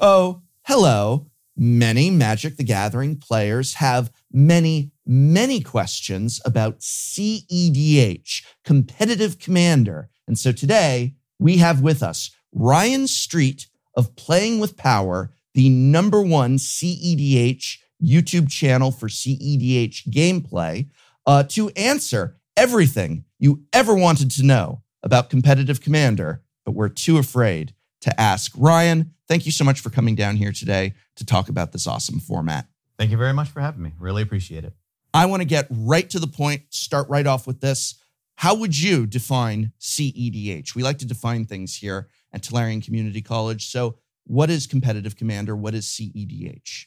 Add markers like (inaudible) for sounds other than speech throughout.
Oh, hello. Many Magic the Gathering players have many, many questions about CEDH, Competitive Commander. And so today we have with us Ryan Street of Playing with Power, the number one CEDH YouTube channel for CEDH gameplay, uh, to answer everything you ever wanted to know about Competitive Commander, but were too afraid to ask. Ryan, thank you so much for coming down here today to talk about this awesome format. Thank you very much for having me. Really appreciate it. I want to get right to the point, start right off with this. How would you define CEDH? We like to define things here at Tolarian Community College. So, what is Competitive Commander? What is CEDH?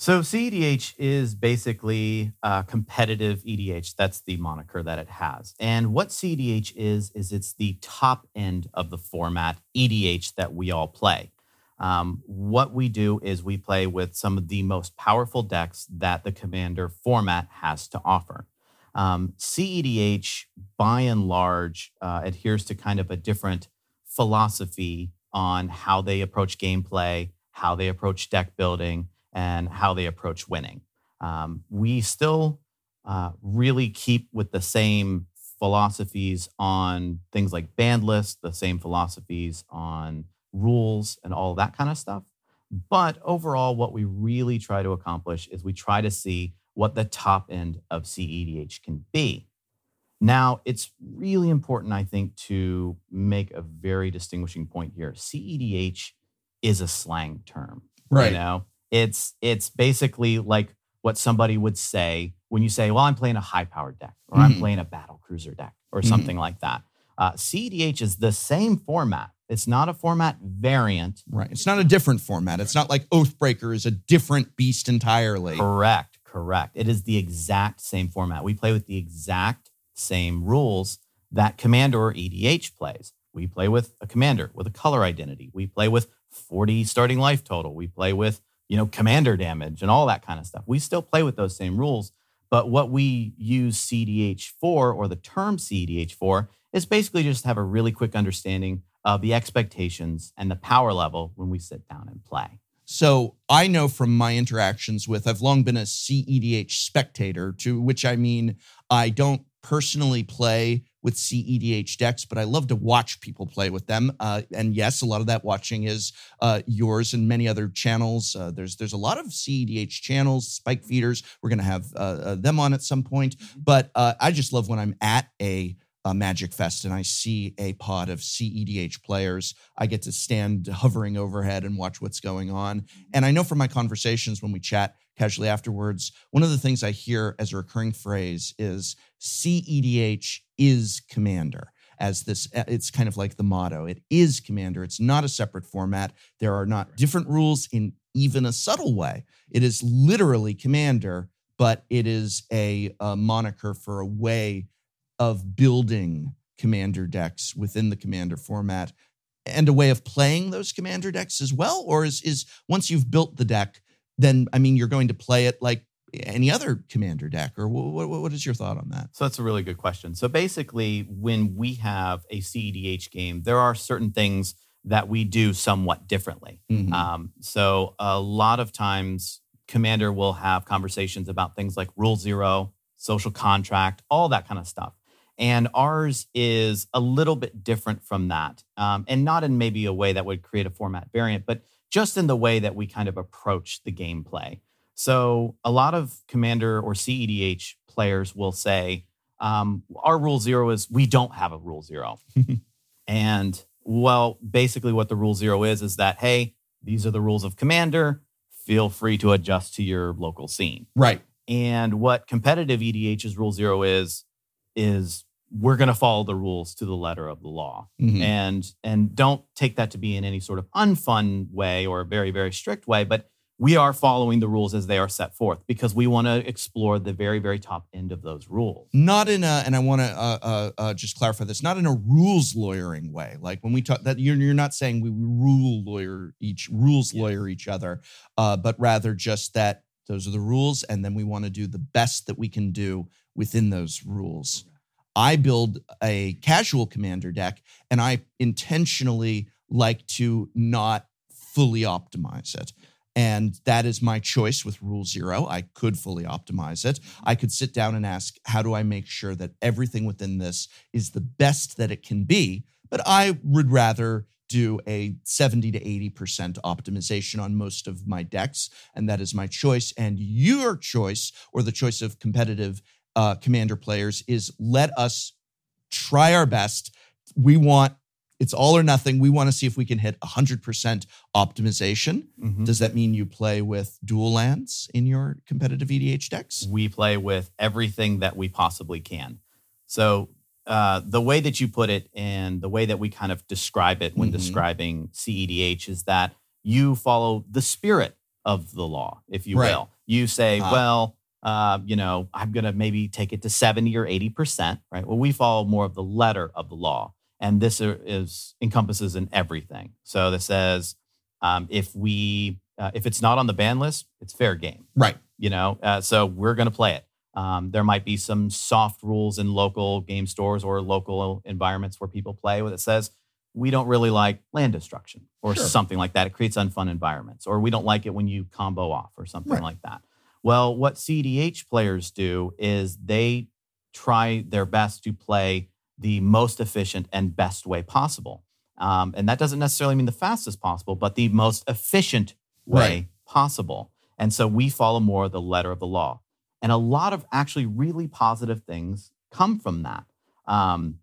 So CEDH is basically a competitive EDH. That's the moniker that it has. And what CEDH is, is it's the top end of the format EDH that we all play. Um, what we do is we play with some of the most powerful decks that the Commander format has to offer. Um, CEDH, by and large, uh, adheres to kind of a different philosophy on how they approach gameplay, how they approach deck building, and how they approach winning. Um, we still uh, really keep with the same philosophies on things like band lists, the same philosophies on rules and all that kind of stuff. But overall, what we really try to accomplish is we try to see what the top end of CEDH can be. Now, it's really important, I think, to make a very distinguishing point here. CEDH is a slang term. Right. You know, it's it's basically like what somebody would say when you say, "Well, I'm playing a high-powered deck," or "I'm Mhm. playing a battle cruiser deck," or Mhm. something like that. Uh, CEDH is the same format. It's not a format variant. Right. It's not a different format. It's not like Oathbreaker is a different beast entirely. Correct, correct. It is the exact same format. We play with the exact same rules that Commander or EDH plays. We play with a Commander with a color identity. We play with 40 starting life total. We play with, you know, Commander damage and all that kind of stuff. We still play with those same rules, but what we use CDH for or the term CDH for is basically just have a really quick understanding of the expectations and the power level when we sit down and play. So I know from my interactions with, I've long been a CEDH spectator, to which I mean I don't personally play with CEDH decks, but I love to watch people play with them. Uh, and yes, a lot of that watching is uh, yours and many other channels. Uh, there's there's a lot of CEDH channels, spike feeders. We're going to have uh, uh, them on at some point. But uh, I just love when I'm at a uh, Magic Fest and I see a pod of CEDH players. I get to stand hovering overhead and watch what's going on. And I know from my conversations when we chat casually afterwards, one of the things I hear as a recurring phrase is CEDH is Commander. As this, uh, it's kind of like the motto. It is Commander. It's not a separate format. There are not different rules in even a subtle way. It is literally Commander, but it is a, a moniker for a way of building commander decks within the commander format and a way of playing those commander decks as well or is is once you've built the deck then i mean you're going to play it like any other commander deck or what, what is your thought on that So that's a really good question. So basically, when we have a CEDH game, there are certain things that we do somewhat differently. Mhm. Um, so a lot of times, Commander will have conversations about things like Rule Zero, social contract, all that kind of stuff. And ours is a little bit different from that, um, and not in maybe a way that would create a format variant, but just in the way that we kind of approach the gameplay. So a lot of Commander or CEDH players will say, um, our rule zero is we don't have a rule zero. (laughs) and well, basically, what the rule zero is is that, hey, these are the rules of Commander. Feel free to adjust to your local scene. right And what competitive EDH's rule zero is, is we're going to follow the rules to the letter of the law Mhm. and and don't take that to be in any sort of unfun way or a very very strict way but we are following the rules as they are set forth because we want to explore the very very top end of those rules not in a and i want to uh, uh, uh, just clarify this not in a rules lawyering way like when we talk that you're, you're not saying we rule lawyer each rules Yes. lawyer each other uh, but rather just that those are the rules and then we want to do the best that we can do within those rules i build a casual commander deck and i intentionally like to not fully optimize it. And that is my choice with Rule Zero. I could fully optimize it. I could sit down and ask, how do I make sure that everything within this is the best that it can be? But I would rather do a 70 to 80% optimization on most of my decks. And that is my choice. And your choice, or the choice of competitive uh, commander players, is let us try our best. We want it's all or nothing. We want to see if we can hit 100% optimization. Mhm. Does that mean you play with dual lands in your competitive EDH decks? we play with everything that we possibly can. So uh, the way that you put it and the way that we kind of describe it when Mhm. describing CEDH is that you follow the spirit of the law, if you Right. will. You say, Ah. well, uh, you know, I'm going to maybe take it to 70 or 80%, right? Well, we follow more of the letter of the law. And this is encompasses in everything. So this says um, if we uh, if it's not on the ban list, it's fair game Right. you know uh, so we're going to play it um, there might be some soft rules in local game stores or local environments where people play where it says we don't really like land destruction or Sure. something like that it creates unfun environments or we don't like it when you combo off or something Right. like that well what cdh players do is they try their best to play the most efficient and best way possible um, and that doesn't necessarily mean the fastest possible but the most efficient way Right. possible and so we follow more the letter of the law. And a lot of actually really positive things come from that. Um,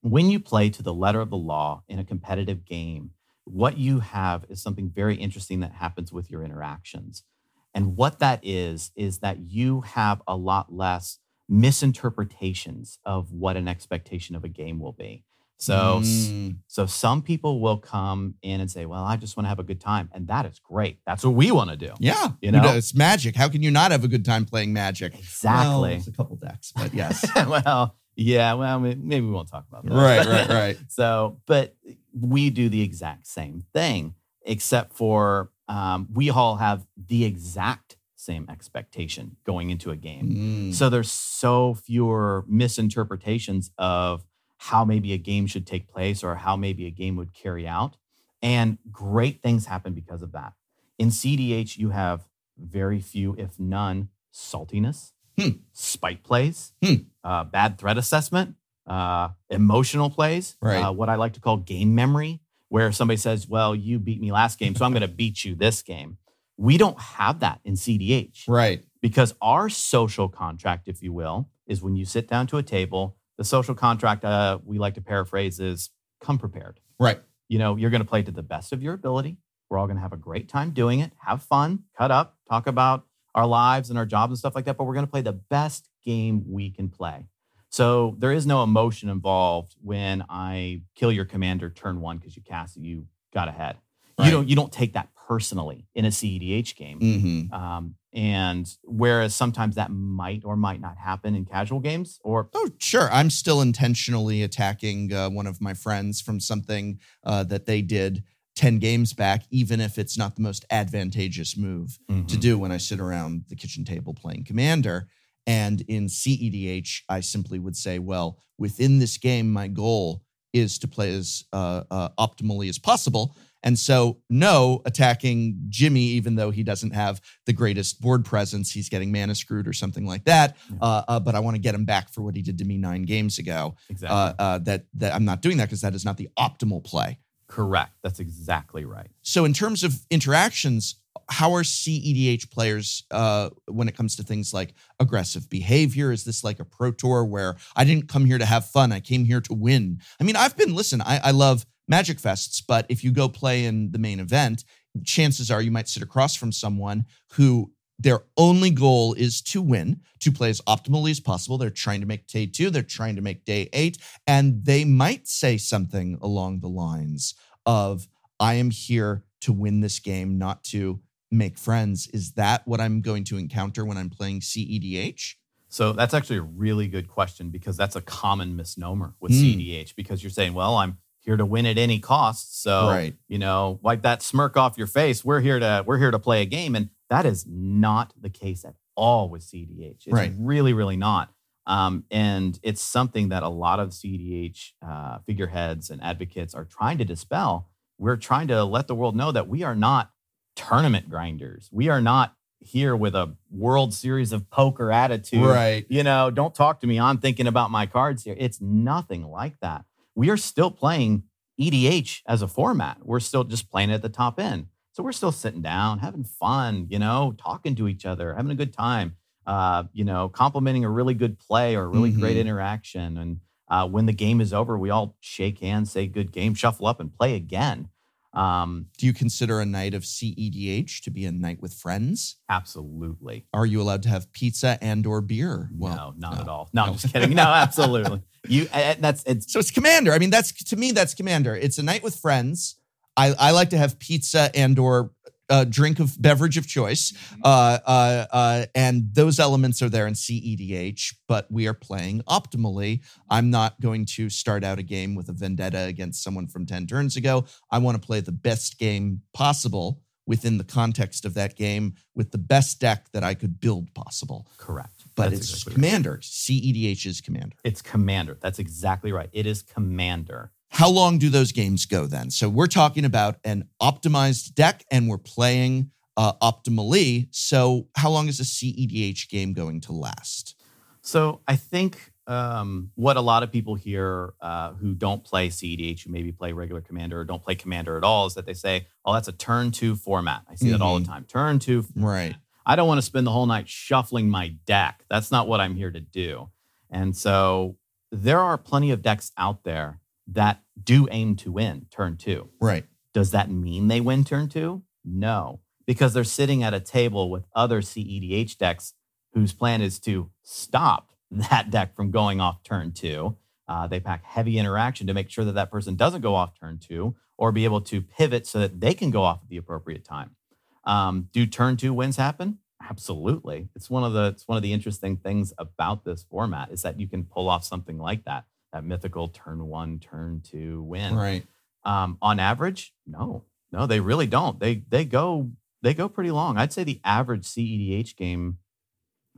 when you play to the letter of the law in a competitive game, what you have is something very interesting that happens with your interactions. And what that is, is that you have a lot less misinterpretations of what an expectation of a game will be. So, Mm, so some people will come in and say, "Well, I just want to have a good time," and that is great. That's what we want to do. yeah, You know? it's magic. How can you not have a good time playing magic? Well, Exactly. it's a couple decks, but yes. (laughs) well, yeah. Well, maybe we won't talk about that. right, right, right. (laughs) so, but we do the exact same thing, except for um, we all have the exact same expectation going into a game. Mm, So there's so fewer misinterpretations of how maybe a game should take place or how maybe a game would carry out. And great things happen because of that. In CDH, you have very few, if none, saltiness, Hmm. spite plays, Hmm. uh, bad threat assessment, uh, emotional plays, Right. uh, what I like to call game memory, where somebody says, Well, you beat me last game, so I'm going to beat you this game. We don't have that in CDH right. because our social contract, if you will, is when you sit down to a table. The social contract uh, we like to paraphrase is come prepared. Right. You know, you're going to play to the best of your ability. We're all going to have a great time doing it, have fun, cut up, talk about our lives and our jobs and stuff like that. But we're going to play the best game we can play. So there is no emotion involved when I kill your commander turn one because you cast it, you got ahead. Right. You don't you don't take that personally in a CEDH game. hmm Um, and whereas sometimes that might or might not happen in casual games, or Oh, sure. I'm still intentionally attacking uh, one of my friends from something uh, that they did 10 games back, even if it's not the most advantageous move to do when I sit around the kitchen table playing Commander. And in CEDH, I simply would say, well, within this game, my goal is to play as uh, uh, optimally as possible. And so, no, attacking Jimmy, even though he doesn't have the greatest board presence, he's getting mana screwed or something like that. Yeah. Uh, uh, but I want to get him back for what he did to me nine games ago. exactly Uh, uh, that that I'm not doing that because that is not the optimal play. correct. That's exactly right. So, in terms of interactions, how are CEDH players uh, when it comes to things like aggressive behavior? Is this like a pro tour where I didn't come here to have fun? I came here to win. I mean, I've been, listen, I, I love Magic Fests, but if you go play in the main event, chances are you might sit across from someone who their only goal is to win, to play as optimally as possible. They're trying to make day two, they're trying to make day eight, and they might say something along the lines of, I am here to win this game, not to make friends. Is that what I'm going to encounter when I'm playing CEDH? So that's actually a really good question because that's a common misnomer with Hmm. CDH because you're saying, well, I'm here to win at any cost. So Right. you know, wipe that smirk off your face. We're here to we're here to play a game, and that is not the case at all with CDH. It's Right. really, really not. Um, and it's something that a lot of CDH uh, figureheads and advocates are trying to dispel we're trying to let the world know that we are not tournament grinders. We are not here with a World Series of Poker attitude. Right. You know, don't talk to me. I'm thinking about my cards here. It's nothing like that. We are still playing EDH as a format. We're still just playing at the top end. So we're still sitting down, having fun, you know, talking to each other, having a good time, uh, you know, complimenting a really good play or a really great Mhm. interaction. And uh, when the game is over, we all shake hands, say good game, shuffle up, and play again. Um, Do you consider a night of CEDH to be a night with friends? absolutely. Are you allowed to have pizza and or beer? no, not no. at all. No, No. I'm just kidding. No, absolutely. You, uh, that's it's So it's Commander. I mean, that's to me, that's Commander. It's a night with friends. I, I like to have pizza and or uh, drink of beverage of choice, uh, uh, uh, and those elements are there in CEDH. But we are playing optimally. I'm not going to start out a game with a vendetta against someone from ten turns ago. I want to play the best game possible within the context of that game with the best deck that I could build possible. correct. But That's it's exactly right. Commander. CEDH is Commander. It's Commander. That's exactly right. It is Commander. How long do those games go then? So we're talking about an optimized deck and we're playing uh, optimally. So how long is a CEDH game going to last? So I think um, what a lot of people hear uh, who don't play CEDH, who maybe play regular Commander or don't play Commander at all, is that they say, "Oh, that's a turn two format." I see that all the time. Turn two. Right. I don't want to spend the whole night shuffling my deck. That's not what I'm here to do. And so there are plenty of decks out there that do aim to win turn two. Right. Does that mean they win turn two? No, because they're sitting at a table with other CEDH decks whose plan is to stop (laughs) that deck from going off turn two. Uh, they pack heavy interaction to make sure that that person doesn't go off turn two or be able to pivot so that they can go off at the appropriate time. Um, do turn two wins happen? Absolutely. It's one of the it's one of the interesting things about this format is that you can pull off something like that, that mythical turn one, turn two win. Right. Um, on average, no, no, they really don't. They they go they go pretty long. I'd say the average CEDH game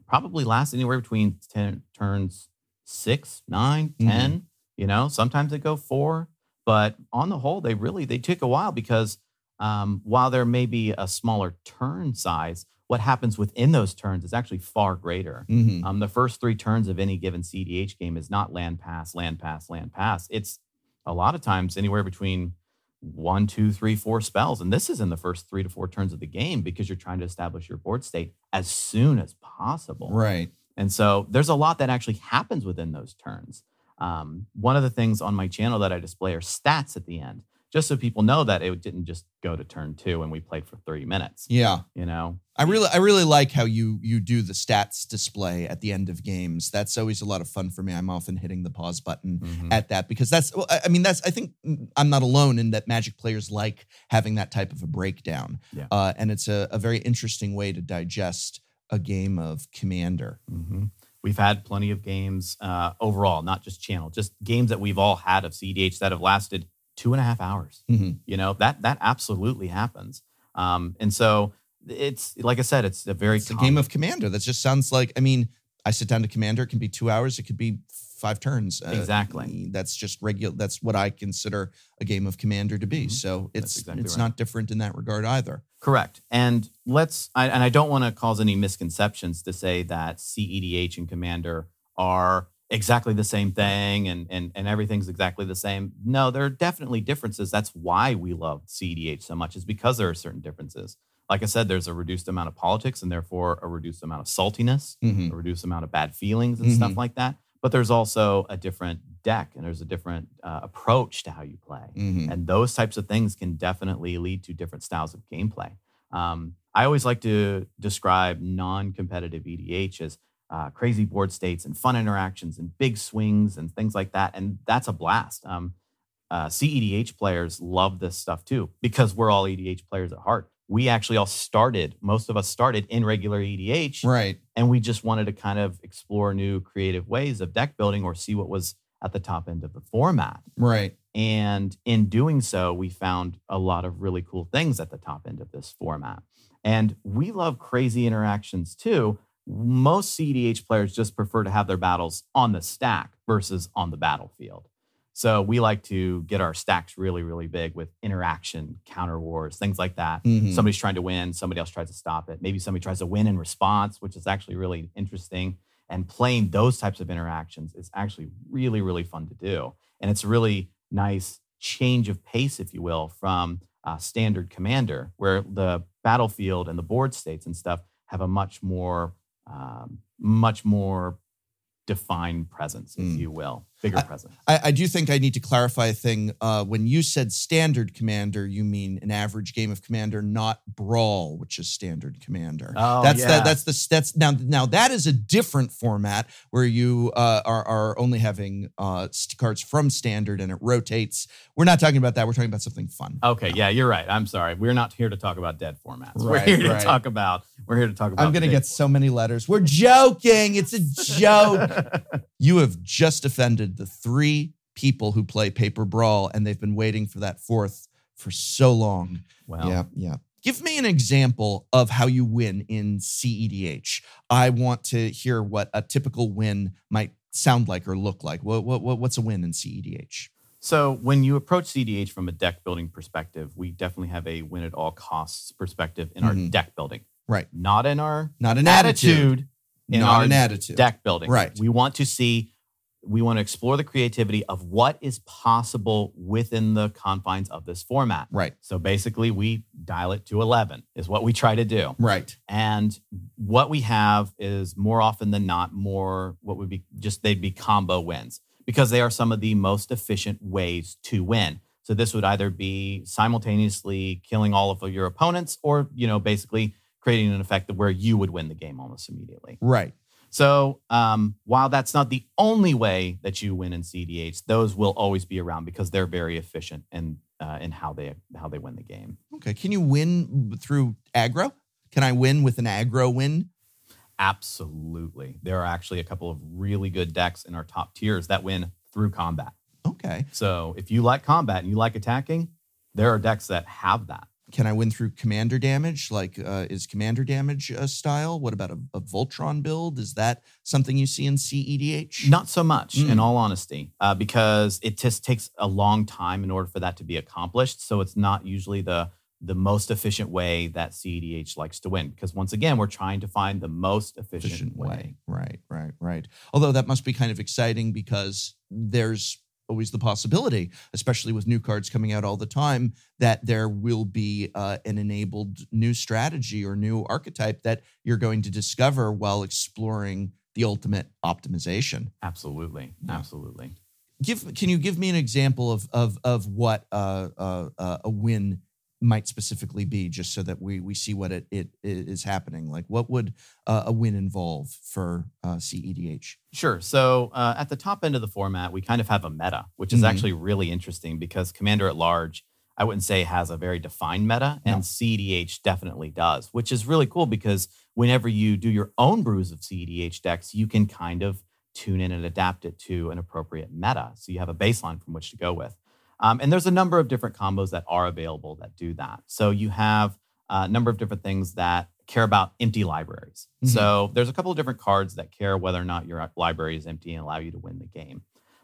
probably lasts anywhere between 10 turns six, nine, Mhm. 10. You know, sometimes they go four, but on the whole, they really they take a while because um, while there may be a smaller turn size, what happens within those turns is actually far greater. Mhm. Um, the first three turns of any given CDH game is not land pass, land pass, land pass. It's a lot of times anywhere between one, two, three, four spells. And this is in the first three to four turns of the game because you're trying to establish your board state as soon as possible. Right. And so there's a lot that actually happens within those turns. Um, one of the things on my channel that I display are stats at the end, just so people know that it didn't just go to turn two and we played for 30 minutes. Yeah. You know, I really I really like how you you do the stats display at the end of games. That's always a lot of fun for me. I'm often hitting the pause button Mhm. at that because that's well, I mean that's I think I'm not alone in that Magic players like having that type of a breakdown. Yeah. Uh, and it's a, a very interesting way to digest a game of Commander. hmm We've had plenty of games uh, overall, not just channel, just games that we've all had of CDH that have lasted two and a half hours. Mhm. You know that that absolutely happens. Um, and so it's like I said, it's a very It's a game of Commander. That just sounds like I mean I sit down to Commander. It can be two hours. It could be five turns. Uh, Exactly. That's just regular. That's what I consider a game of Commander to be. Mhm. So it's exactly it's right. not different in that regard either. Correct. And let's, I, and I don't want to cause any misconceptions to say that CEDH and Commander are exactly the same thing and, and, and everything's exactly the same. No, there are definitely differences. That's why we love CEDH so much, is because there are certain differences. Like I said, there's a reduced amount of politics and therefore a reduced amount of saltiness, Mhm. a reduced amount of bad feelings and stuff Mhm. like that. But there's also a different deck and there's a different uh, approach to how you play. Mhm. And those types of things can definitely lead to different styles of gameplay. Um, I always like to describe non competitive EDH as uh, crazy board states and fun interactions and big swings and things like that. And that's a blast. Um, uh, CEDH players love this stuff too because we're all EDH players at heart. We actually all started, most of us started in regular EDH Right. and we just wanted to kind of explore new creative ways of deck building or see what was at the top end of the format. Right. And in doing so, we found a lot of really cool things at the top end of this format. And we love crazy interactions too. Most CDH players just prefer to have their battles on the stack versus on the battlefield. So we like to get our stacks really, really big with interaction, counter wars, things like that. Mhm. Somebody's trying to win, somebody else tries to stop it. Maybe somebody tries to win in response, which is actually really interesting. And playing those types of interactions is actually really, really fun to do. And it's a really nice change of pace, if you will, from uh, standard commander, where the battlefield and the board states and stuff have a much more, um, much more defined presence, if Mm. you will, bigger presence. I, I do think I need to clarify a thing. Uh, when you said standard commander, you mean an average game of commander, not brawl, which is standard commander. Oh, that's yeah. that. That's the that's now now that is a different format where you uh, are are only having uh, cards from standard and it rotates. We're not talking about that. We're talking about something fun. Okay, yeah, you're right. I'm sorry. We're not here to talk about dead formats. we're Right, here to talk about. We're here to talk about. I'm gonna big get so many letters. We're joking. It's a joke. (laughs) you have just offended the three people who play paper brawl, and they've been waiting for that fourth for so long. well, Yeah, yeah. Give me an example of how you win in CEDH. I want to hear what a typical win might sound like or look like. What, what, what what's a win in CEDH? So when you approach CEDH from a deck building perspective, we definitely have a win at all costs perspective in our Mhm. deck building, Right. not in our Not an attitude. in Not our an attitude. deck building. Right. We want to see, we want to explore the creativity of what is possible within the confines of this format. Right. So basically, we dial it to 11 is what we try to do. Right. And what we have is more often than not more what would be just they'd be combo wins because they are some of the most efficient ways to win. So this would either be simultaneously killing all of your opponents or, you know, basically creating an effect where you would win the game almost immediately. Right. So um, while that's not the only way that you win in CDH, those will always be around because they're very efficient in uh, in how they how they win the game. Okay. Can you win through aggro? Can I win with an aggro win? Absolutely. There are actually a couple of really good decks in our top tiers that win through combat. Okay. So if you like combat and you like attacking, there are decks that have that. Can I win through commander damage? Like, uh, is commander damage a style? What about a, a Voltron build? Is that something you see in CEDH? Not so much, Mm. in all honesty, uh, because it just takes a long time in order for that to be accomplished. So it's not usually the the most efficient way that CEDH likes to win. Because once again, we're trying to find the most efficient, efficient way. way. Right, right, right. Although that must be kind of exciting because there's always the possibility, especially with new cards coming out all the time, that there will be uh, an enabled new strategy or new archetype that you're going to discover while exploring the ultimate optimization. Absolutely, Yeah. absolutely. Give can you give me an example of of of what uh, uh, uh, a win might specifically be, just so that we we see what it it is happening. Like, what would uh, a win involve for uh, CEDH? Sure. So uh, at the top end of the format, we kind of have a meta, which is Mhm. actually really interesting because Commander at Large, I wouldn't say has a very defined meta, No. and CEDH definitely does, which is really cool because whenever you do your own brews of CEDH decks, you can kind of tune in and adapt it to an appropriate meta. So you have a baseline from which to go with. Um, and there's a number of different combos that are available that do that. So you have a number of different things that care about empty libraries. Mhm. So there's a couple of different cards that care whether or not your library is empty and allow you to win the game.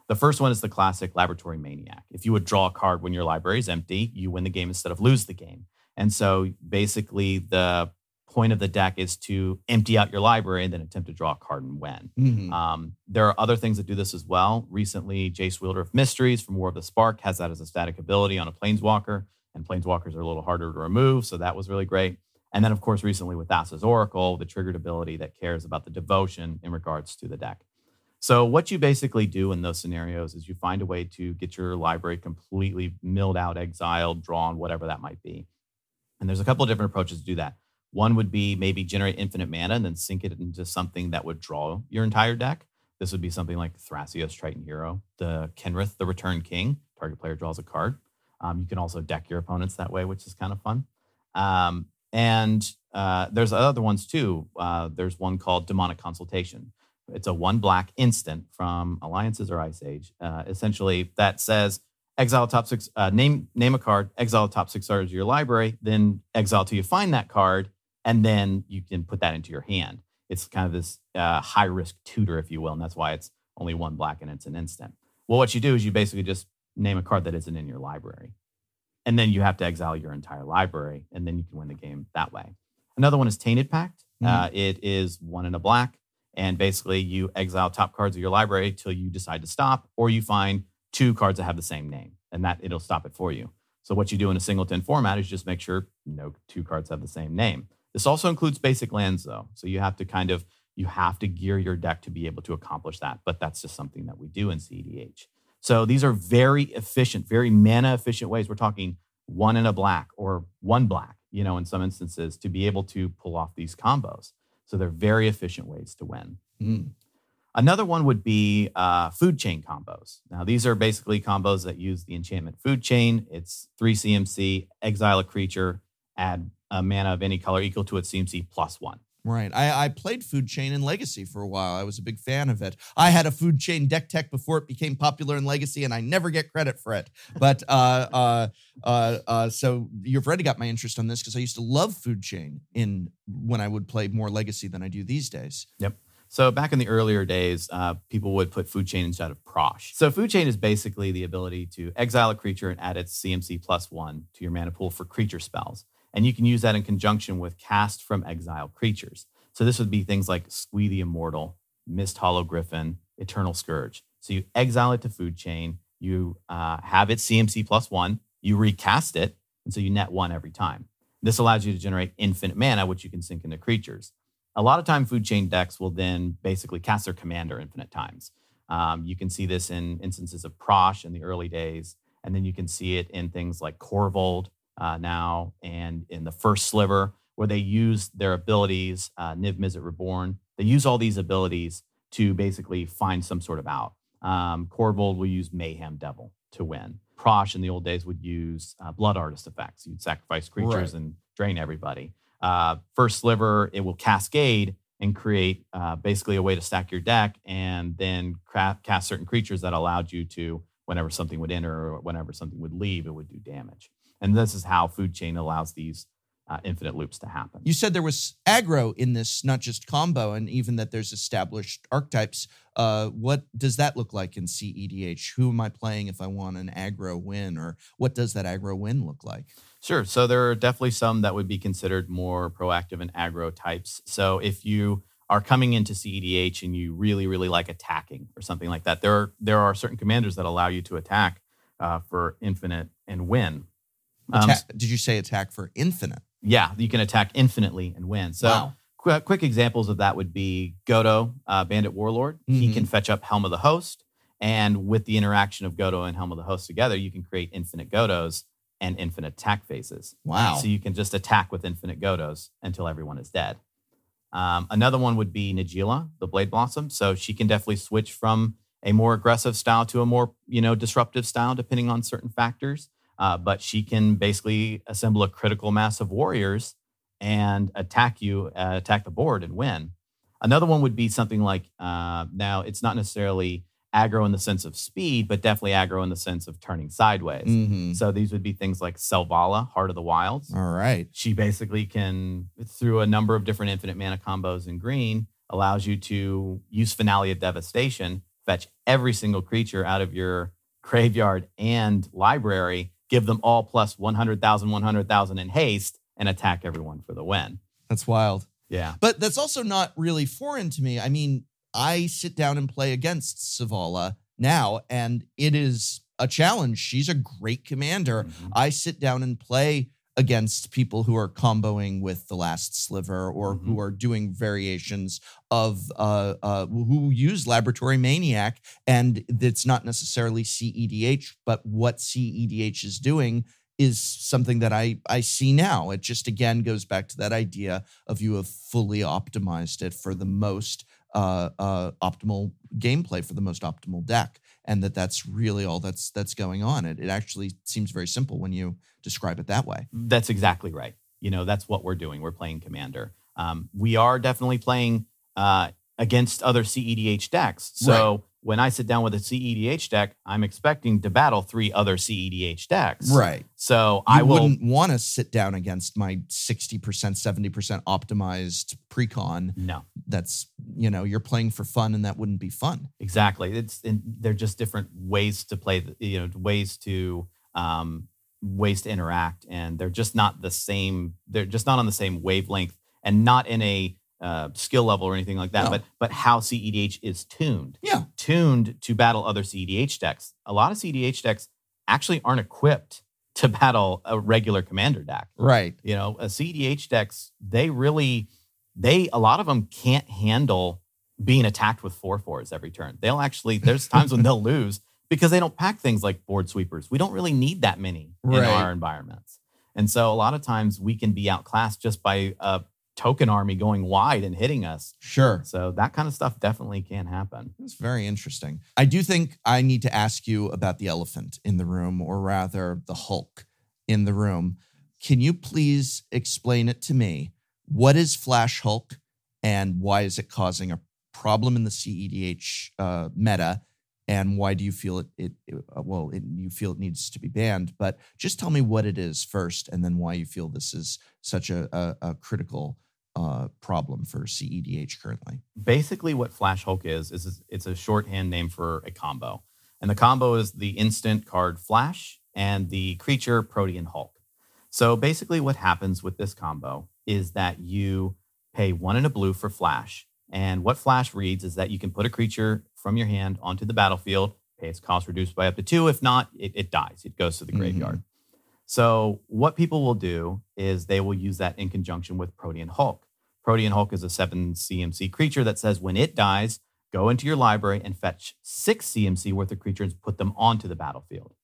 The first one is the classic Laboratory Maniac. If you would draw a card when your library is empty, you win the game instead of lose the game. And so basically, the point of the deck is to empty out your library and then attempt to draw a card and win. Mhm. Um, there are other things that do this as well. Recently, Jace Wielder of Mysteries from War of the Spark has that as a static ability on a Planeswalker, and Planeswalkers are a little harder to remove, so that was really great. And then, of course, recently with Thassa's Oracle, the triggered ability that cares about the devotion in regards to the deck. So, what you basically do in those scenarios is you find a way to get your library completely milled out, exiled, drawn, whatever that might be. And there's a couple of different approaches to do that. One would be maybe generate infinite mana and then sink it into something that would draw your entire deck. This would be something like Thrasios Triton Hero, the Kenrith, the Returned King. Target player draws a card. Um, you can also deck your opponents that way, which is kind of fun. Um, and uh, there's other ones too. Uh, there's one called Demonic Consultation. It's a one black instant from Alliances or Ice Age, uh, essentially that says exile top six, uh, name name a card, exile top six cards of your library, then exile till you find that card, and then you can put that into your hand. It's kind of this uh, high risk tutor, if you will, and that's why it's only one black and it's an instant. Well, what you do is you basically just name a card that isn't in your library. And then you have to exile your entire library, and then you can win the game that way. Another one is Tainted Pact. Mhm. Uh, it is one in a black. And basically, you exile top cards of your library till you decide to stop, or you find two cards that have the same name, and that it'll stop it for you. So, what you do in a singleton format is just make sure no two cards have the same name. This also includes basic lands, though. So, you have to kind of you have to gear your deck to be able to accomplish that. But that's just something that we do in CEDH. So, these are very efficient, very mana efficient ways. We're talking one in a black or one black, you know, in some instances, to be able to pull off these combos. So they're very efficient ways to win. Mm. Another one would be uh, food chain combos. Now, these are basically combos that use the enchantment food chain. It's three CMC, exile a creature, add a mana of any color equal to its CMC plus one. Right. I, I played Food Chain in Legacy for a while. I was a big fan of it. I had a Food Chain deck tech before it became popular in Legacy, and I never get credit for it. But uh, (laughs) uh, uh, uh, so you've already got my interest on this because I used to love Food Chain in when I would play more Legacy than I do these days. Yep. So back in the earlier days, uh, people would put food chain instead of Prosh. So food chain is basically the ability to exile a creature and add its CMC plus one to your mana pool for creature spells. And you can use that in conjunction with cast from exile creatures. So this would be things like Squee the Immortal, Misthollow Griffin, Eternal Scourge. So you exile it to food chain, you uh, have it CMC plus one, you recast it, and so you net one every time. This allows you to generate infinite mana, which you can sink into creatures. A lot of time, food chain decks will then basically cast their commander infinite times. Um, you can see this in instances of Prosh in the early days, and then you can see it in things like Korvold uh, now and in the first sliver, where they use their abilities, uh, Niv Mizzet Reborn. They use all these abilities to basically find some sort of out. Um, Korvold will use Mayhem Devil to win. Prosh in the old days would use uh, Blood Artist effects. You'd sacrifice creatures Right. and drain everybody. Uh, first sliver, it will cascade and create uh, basically a way to stack your deck and then cra- cast certain creatures that allowed you to, whenever something would enter or whenever something would leave, it would do damage. And this is how Food Chain allows these uh, infinite loops to happen. You said there was aggro in this, not just combo, and even that there's established archetypes. Uh, what does that look like in CEDH? Who am I playing if I want an aggro win, or what does that aggro win look like? Sure. So there are definitely some that would be considered more proactive and aggro types. So if you are coming into CEDH and you really, really like attacking or something like that, there are there are certain commanders that allow you to attack uh, for infinite and win. Um, Atta- did you say attack for infinite? yeah, you can attack infinitely and win. So Wow. qu- quick examples of that would be Godo, uh, Bandit Warlord. He Mhm. can fetch up Helm of the Host. And with the interaction of Godo and Helm of the Host together, you can create infinite Godos and infinite attack phases. Wow. So you can just attack with infinite Godos until everyone is dead. Um, another one would be Najeela, the Blade Blossom. So she can definitely switch from a more aggressive style to a more, you know, disruptive style, depending on certain factors. Uh, but she can basically assemble a critical mass of warriors and attack you, uh, attack the board and win. Another one would be something like uh, now it's not necessarily aggro in the sense of speed, but definitely aggro in the sense of turning sideways. Mhm. So these would be things like Selvala, Heart of the Wilds. All right. She basically can, through a number of different infinite mana combos in green, allows you to use Finale of Devastation, fetch every single creature out of your (laughs) graveyard and library, give them all plus 100,000, 100,000 in haste, and attack everyone for the win. That's wild. Yeah. But that's also not really foreign to me. I mean, I sit down and play against Savala now, and it is a challenge. She's a great commander. Mhm. I sit down and play against people who are comboing with the last sliver or who are doing variations of uh, uh, who use laboratory maniac and it's not necessarily cedh but what cedh is doing is something that I, I see now. It just again goes back to that idea of you have fully optimized it for the most uh, uh, optimal gameplay for the most optimal deck, and that that's really all that's that's going on. It it actually seems very simple when you describe it that way. That's exactly right. You know, that's what we're doing. We're playing Commander. Um, we are definitely playing uh, against other CEDH decks. So when I sit down with a CEDH deck, I'm expecting to battle three other CEDH decks. Right. So You I will wouldn't want to sit down against my 60%, 70% optimized precon. no. That's, you know, you're playing for fun and that wouldn't be fun. Exactly. It's and they're just different ways to play. You know, ways to um, ways to interact, and they're just not the same. They're just not on the same wavelength, and not in a uh, skill level or anything like that. No. But but how CEDH is tuned, Yeah. tuned to battle other CEDH decks. A lot of CEDH decks actually aren't equipped to (laughs) battle a regular commander deck. Right. You know, a CEDH decks, they really, they, a lot of them can't handle being attacked with four fours every turn. They'll actually, there's (laughs) times when they'll lose because they don't pack things like board sweepers. We don't really need that many in our environments. And so a lot of times we can be outclassed just by a token army going wide and hitting us. Sure. So that kind of stuff definitely can happen. It's very interesting. I do think I need to ask you about the elephant in the room, or rather, the Hulk in the room. Can you please explain it to me? What is Flash Hulk and why is it causing a problem in the CEDH uh, meta? And why do you feel it? It, it- uh, well, it, you feel it needs to be banned, but just tell me what it is first, and then why you feel this is such a, a, a critical uh, problem for CEDH currently. basically what Flash Hulk is is it's a shorthand name for a combo. And the combo is the instant card Flash and the creature Protean Hulk. So basically what happens with this combo is that you pay one and a blue for Flash. And what Flash reads is that you can put a creature from your hand onto the battlefield, pay its cost reduced by up to two. If not, it, it dies. It goes to the Mhm. graveyard. So what people will do is they will use that in conjunction with Protean Hulk. Protean Hulk is a seven CMC creature that says when it dies, go into your library and fetch six CMC worth of creatures, put them onto the battlefield.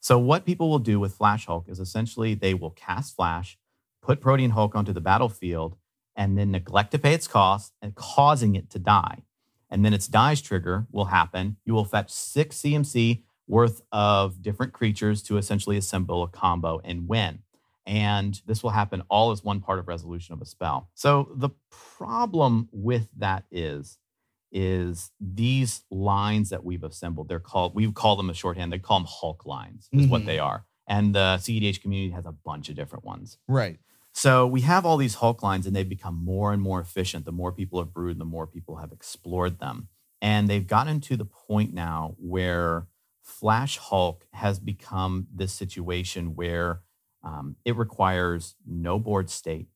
So what people will do with Flash Hulk is essentially they will cast Flash, put Protean Hulk onto the battlefield, and then neglect to pay its cost and causing it to die. And then its dies trigger will happen. You will fetch six CMC worth of different creatures to essentially assemble a combo and win. And this will happen all as one part of resolution of a spell. So the problem with that is, is these lines that we've assembled, they're called, we call them a shorthand, they call them Hulk lines, is what Mhm. they are. And the CEDH community has a bunch of different ones. Right. So we have all these Hulk lines, and they've become more and more efficient. The more people have brewed, the more people have explored them. And they've gotten to the point now where Flash Hulk has become this situation where um, it requires no board state,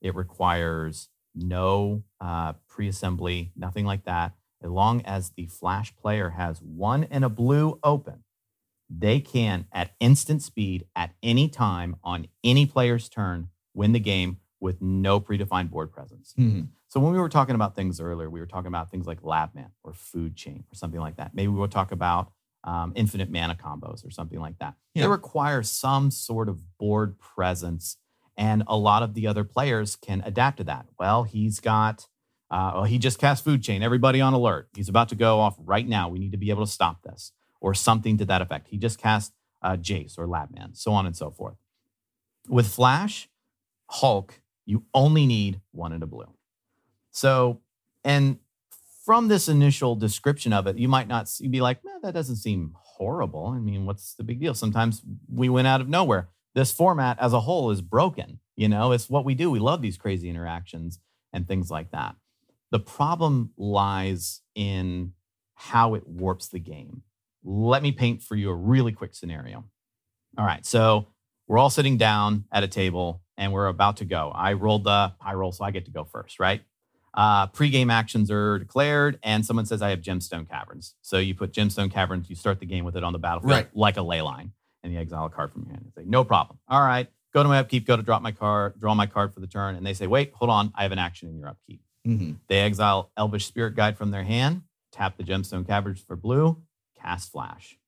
it requires no uh, pre assembly, nothing like that. As long as the Flash player has one and a blue open, they can, at instant speed, at any time on any player's turn, win the game with no predefined board presence. Mhm. So when we were talking about things earlier, we were talking about things like Lab Labman or Food Chain or something like that. Maybe we'll talk about um, infinite mana combos or something like that. Yeah. They require some sort of board presence, and a lot of the other players can adapt to that. Well, he's got. Uh, well, he just cast Food Chain. Everybody on alert. He's about to go off right now. We need to be able to stop this, or something to that effect. He just cast uh, Jace or Labman, so on and so forth. With Flash, Hulk, you only need one and a blue. So, and from this initial description of it, you might not see, be like, man, that doesn't seem horrible. I mean, what's the big deal? Sometimes we went out of nowhere. This format as a whole is broken. You know, it's what we do. We love these crazy interactions and things like that. The problem lies in how it warps the game. Let me paint for you a really quick scenario. All right. So we're all sitting down at a table and we're about to go. I rolled the I roll, so I get to go first, right? Uh, pre-game actions are declared, and someone says I have Gemstone Caverns. So you put Gemstone Caverns, you start the game with it on the battlefield Right. like a ley line, and you exile a card from your hand. You say, no problem. All right, go to my upkeep, go to drop my card, draw my card for the turn, and they say, wait, hold on, I have an action in your upkeep. Mhm. They exile Elvish Spirit Guide from their hand, tap the Gemstone Caverns for blue, cast Flash.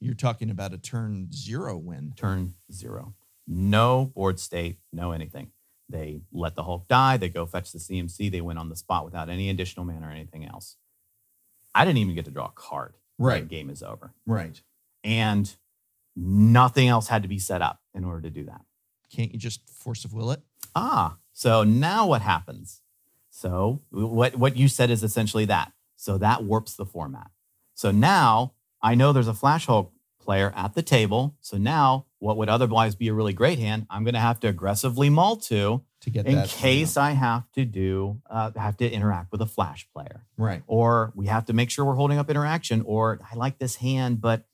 You're talking about a turn zero win. turn zero. No board state, no anything. They let the Hulk die. They go fetch the CMC. They win on the spot without any additional mana or anything else. I didn't even get to draw a card. Right. The game is over. Right. And nothing else had to be set up in order to do that. Can't you just force of will it? Ah, so now what happens? So what what you said is essentially that. So that warps the format. So now I know there's a Flash Hulk player at the table. So now what would otherwise be a really great hand, I'm going to have to aggressively mull to to get in case I have to do uh, have to interact with a Flash player, right. or we have to make sure we're holding up interaction, or I like this hand, but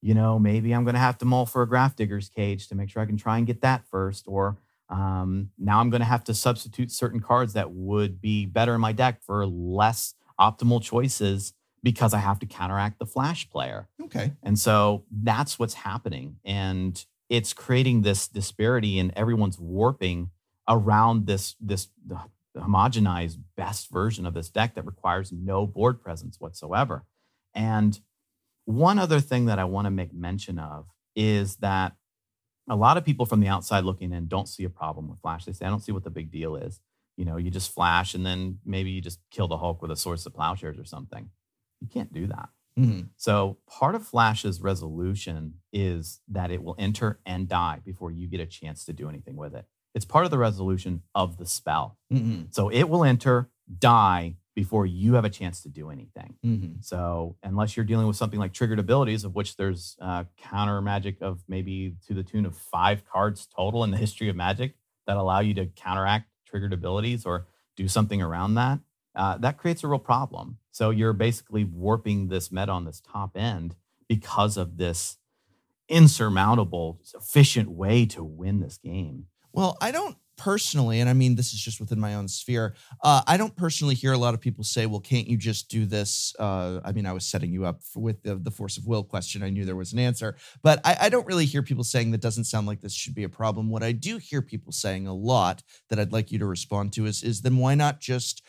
you know maybe I'm going to have to mull for a Grafdigger's Cage to make sure I can try and get that first, or um, now I'm going to have to substitute certain cards that would be better in my deck for less optimal choices because I have to counteract the Flash player. Okay. And so that's what's happening. And it's creating this disparity and everyone's warping around this, this homogenized best version of this deck that requires no board presence whatsoever. And one other thing that I want to make mention of is that a lot of people from the outside looking in don't see a problem with Flash. They say, I don't see what the big deal is. You know, you just flash and then maybe you just kill the Hulk with a Swords to Plowshares or something. You can't do that. Mhm. So part of Flash's resolution is that it will enter and die before you get a chance to do anything with it. It's part of the resolution of the spell. Mhm. So it will enter, die before you have a chance to do anything. Mhm. So unless you're dealing with something like triggered abilities, of which there's uh, counter magic of maybe to the tune of five cards total in the (laughs) history of magic that allow you to counteract triggered abilities or do something around that, uh, that creates a real problem. So you're basically warping this meta on this top end because of this insurmountable, efficient way to win this game. Well, I don't personally, and I mean, this is just within my own sphere. Uh, I don't personally hear a lot of people say, well, can't you just do this? Uh, I mean, I was setting you up with the, the force of will question. I knew there was an answer, but I, I don't really hear people saying that doesn't sound like this should be a problem. What I do hear people saying a lot that I'd like you to respond to is, is then why not just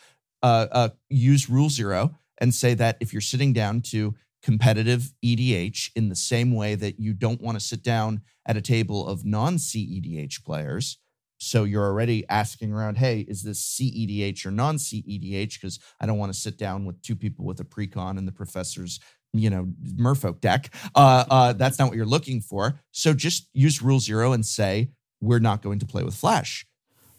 uh, uh, use rule zero and say that if you're sitting down to competitive EDH in the same way that you don't want to sit down at a table of non CEDH players. So you're already asking around, hey, is this CEDH or non CEDH? Because I don't want to sit down with two people with a precon and the professor's, you know, Merfolk deck. Uh, uh, that's not what you're looking for. So just use rule zero and say, we're not going to play with Flash.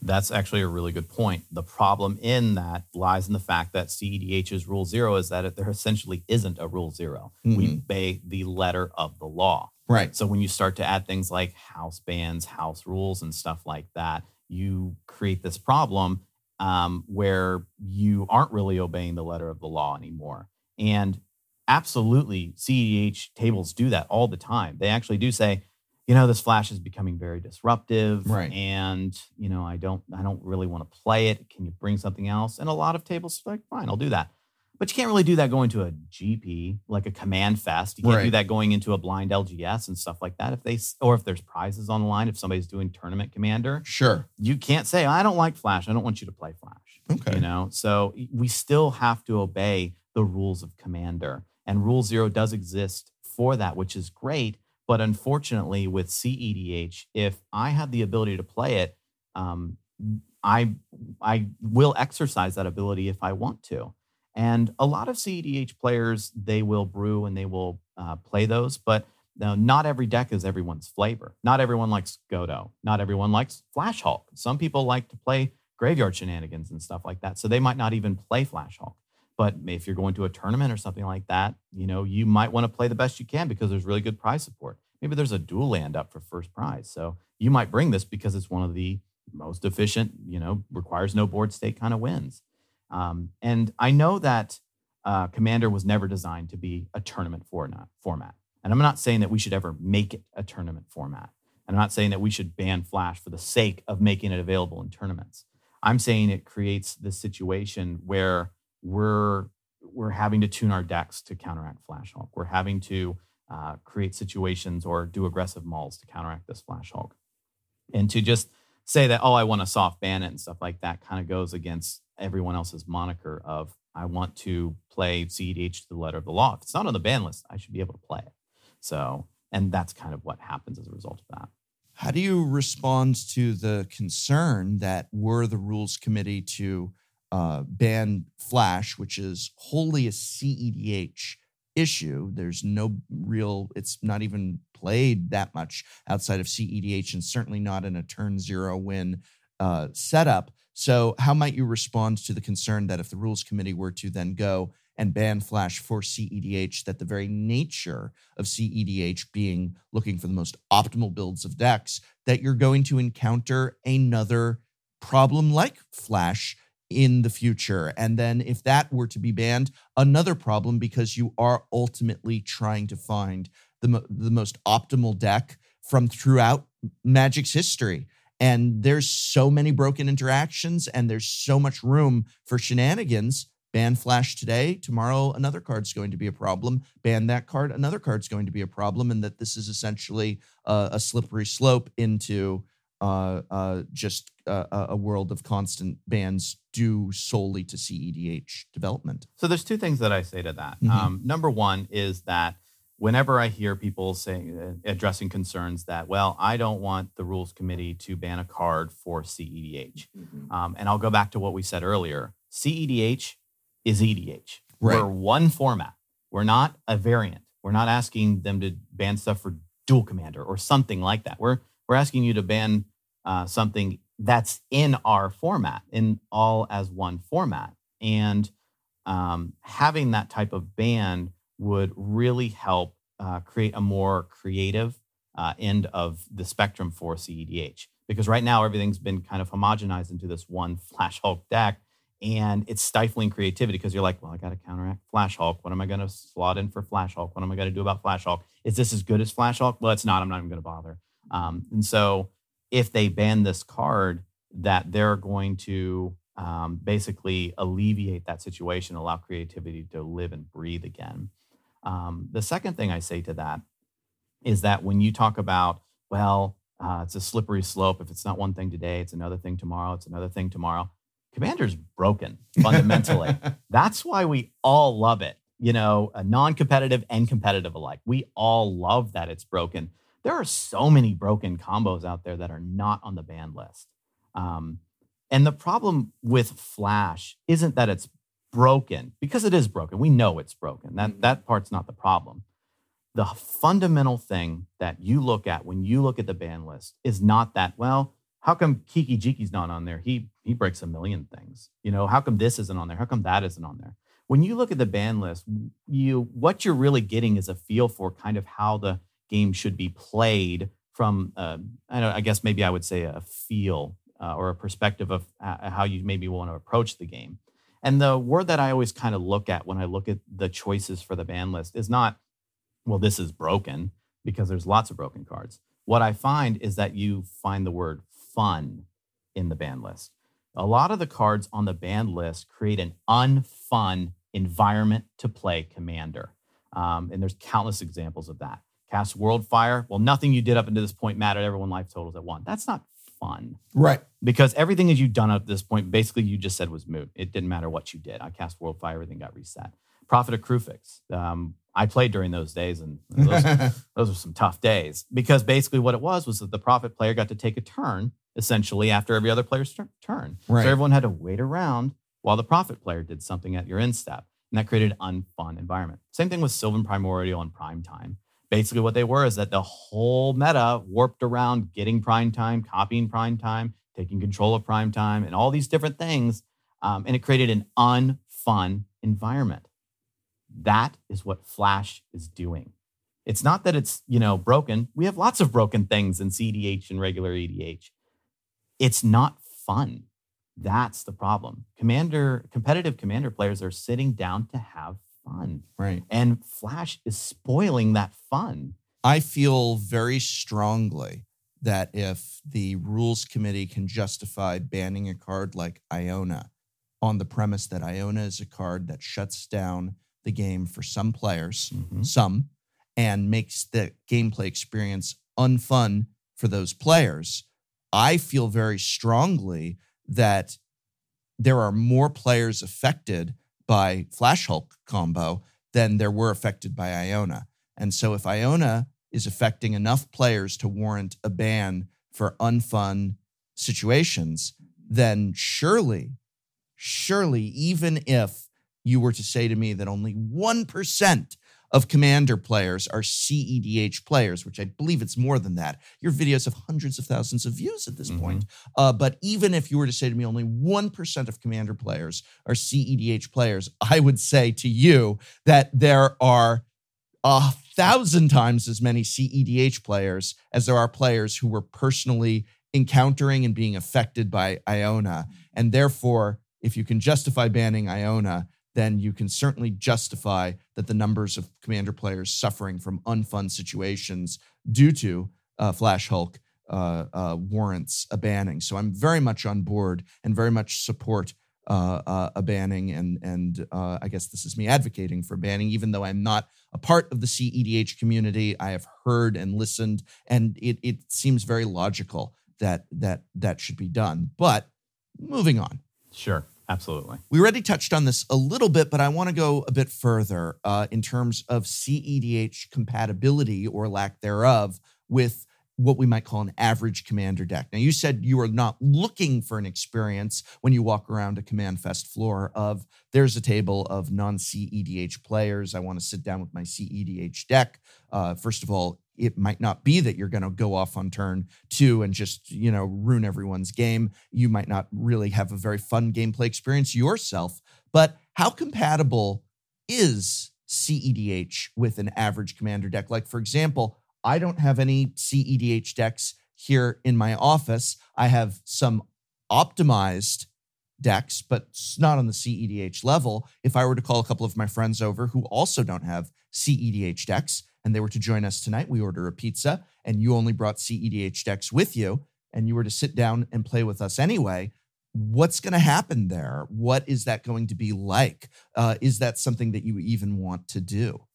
That's actually a really good point. The problem in that lies in the fact that CEDH's rule zero is that it, there essentially isn't a rule 0 We obey the letter of the law. Right. So when you start to add things like house bans, house rules, and stuff like that, you create this problem um, where you aren't really obeying the letter of the law anymore. And absolutely, CEDH tables do that all the time. They actually do say, you know, this flash is becoming very disruptive, Right. and you know, I don't, I don't really want to play it. Can you bring something else? And a lot of tables are like, fine, I'll do that. But you can't really do that going to a GP, like a command fest. You can't do that going into a blind LGS and stuff like that. If they or if there's prizes on the line, if somebody's doing tournament commander, Sure. you can't say, I don't like Flash. I don't want you to play Flash. Okay. You know, so we still have to obey the rules of Commander. And Rule Zero does exist for that, which is great. But unfortunately, with CEDH, if I have the ability to play it, um, I I will exercise that ability if I want to. And a lot of CEDH players, they will brew and they will uh, play those, but now, not every deck is everyone's flavor. Not everyone likes Godo. Not everyone likes Flash Hulk. Some people like to play graveyard shenanigans and stuff like that. So they might not even play Flash Hulk. But if you're going to a tournament or something like that, you know, you might want to play the best you can because there's really good prize support. Maybe there's a dual land up for first prize. So you might bring this because it's one of the most efficient, you know, requires no board state kind of wins. Um, and I know that uh, Commander was never designed to be a tournament format. format. And I'm not saying that we should ever make it a tournament format. And I'm not saying that we should ban Flash for the sake of making it available in tournaments. I'm saying it creates this situation where we're we're having to tune our decks to counteract Flash Hulk. We're having to uh, create situations or do aggressive mauls to counteract this Flash Hulk. And to just say that, oh, I want to soft ban it and stuff like that kind of goes against everyone else's moniker of I want to play CEDH to the letter of the law. If it's not on the ban list, I should be able to play it. So, and that's kind of what happens as a result of that. How do you respond to the concern that were the rules committee to uh, ban Flash, which is wholly a CEDH issue? There's no real, it's not even played that much outside of CEDH and certainly not in a turn zero win uh, setup. So, how might you respond to the concern that if the rules committee were to then go and ban Flash for CEDH, that the very nature of CEDH being looking for the most optimal builds of decks, that you're going to encounter another problem like Flash in the future. And then if that were to be banned, another problem because you are ultimately trying to find the, the most optimal deck from throughout Magic's history. And there's so many broken interactions and there's so much room for shenanigans. Ban Flash today, tomorrow another card's going to be a problem. Ban that card, another card's going to be a problem. And that this is essentially uh, a slippery slope into uh, uh, just uh, a world of constant bans due solely to CEDH development. So there's two things that I say to that. Mhm. Um, number one is that whenever I hear people saying uh, addressing concerns that, well, I don't want the rules committee to ban a card for CEDH, um, and I'll go back to what we said earlier. CEDH is EDH. Right. We're one format. We're not a variant. We're not asking them to ban stuff for dual commander or something like that. We're we're asking you to ban uh, something that's in our format, in all as one format, and um, having that type of ban would really help uh, create a more creative uh, end of the spectrum for CEDH. Because right now everything's been kind of homogenized into this one (laughs) Flash Hulk deck, and it's stifling creativity because you're like, well, I got to counteract Flash Hulk. What am I going to slot in for Flash Hulk? What am I going to do about Flash Hulk? Is this as good as Flash Hulk? Well, it's not. I'm not even going to bother. Um, and so, if they ban this card, that they're going to um, basically alleviate that situation, allow creativity to live and breathe again. Um, the second thing I say to that is that when you talk about, well, uh, it's a slippery slope. If it's not one thing today, it's another thing tomorrow. It's another thing tomorrow. Commander's broken fundamentally. (laughs) That's why we all love it. You know, a non-competitive and competitive alike. We all love that it's broken. There are so many broken combos out there that are not on the ban list. Um, and the problem with Flash isn't that it's broken because it is broken. We know it's broken. That that part's not the problem. The fundamental thing that you look at when you look at the ban list is not that well. How come Kiki Jiki's not on there? He he breaks a million things. You know, how come this isn't on there? How come that isn't on there? When you look at the ban list, you what you're really getting is a feel for kind of how the game should be played from. Uh, I, I guess maybe I would say a feel uh, or a perspective of how you maybe want to approach the game. And the word that I always kind of look at when I look at the choices for the ban list is not, well, this is broken, because there's lots of broken cards. What I find is that you find the word fun in the ban list. A lot of the cards on the ban list create an unfun environment to play Commander. Um, and there's countless examples of that. Cast World Fire. Well, nothing you did up until this point mattered. Everyone life totals at one. That's not fun Right. because everything that you've done up to this point, basically you just said was moot. It didn't matter what you did. I cast World Fire, everything got reset. Prophet of Kruphix. Um, I played during those days, and those, (laughs) those were some tough days because basically what it was was that the Prophet player got to take a turn essentially after every other player's tur- turn. Right. So everyone had to wait around while the Prophet player did something at your end step, and that created an unfun environment. Same thing with Sylvan Primordial and Prime Time basically what they were is that the whole meta warped around getting prime time, copying prime time, taking control of prime time, and all these different things. Um, and it created an unfun environment. That is what Flash is doing. It's not that it's you know broken. We have lots of broken things in CDH and regular EDH. It's not fun. That's the problem. Commander, competitive commander players are sitting down to have fun. Right. And Flash is spoiling that fun. I feel very strongly that if the rules committee can justify banning a card like Iona on the premise that Iona is a card that shuts down the game for some players, mm-hmm. some, and makes the gameplay experience unfun for those players, I feel very strongly that there are more players affected by Flash Hulk combo than there were affected by Iona. And so if Iona is affecting enough players to warrant a ban for unfun situations, then surely, surely, even if you were to say to me that only 1% of Commander players are CEDH players, which I believe it's more than that. Your videos have hundreds of thousands of views at this Mhm. point. Uh, but even if you were to say to me only 1% of Commander players are CEDH players, I would say to you that there are a thousand times as many CEDH players as there are players who were personally encountering and being affected by Iona. And therefore, if you can justify banning Iona, then you can certainly justify that the numbers of commander players suffering from unfun situations due to uh, Flash Hulk uh, uh, warrants a banning. So I'm very much on board and very much support uh, uh, a banning. And and uh, I guess this is me advocating for banning, even though I'm not a part of the CEDH community. I have heard and listened, and it it seems very logical that that that should be done. But moving on. Sure, absolutely. We already touched on this a little bit, but I want to go a bit further uh, in terms of CEDH compatibility or lack thereof with what we might call an average commander deck. Now, you said you are not looking for an experience when you walk around a Command Fest floor of there's a table of non CEDH players. I want to sit down with my CEDH deck. Uh, first of all, it might not be that you're going to go off on turn two and just you know ruin everyone's game. You might not really have a very fun gameplay experience yourself. But how compatible is CEDH with an average commander deck? Like for example, I don't have any CEDH decks here in my office. I have some optimized decks, but not on the CEDH level. If I were to call a couple of my friends over who also don't have CEDH decks and they were to join us tonight, we order a pizza and you only brought CEDH decks with you and you were to sit down and play with us anyway, what's going to happen there? What is that going to be like? Uh, is that something that you even want to do?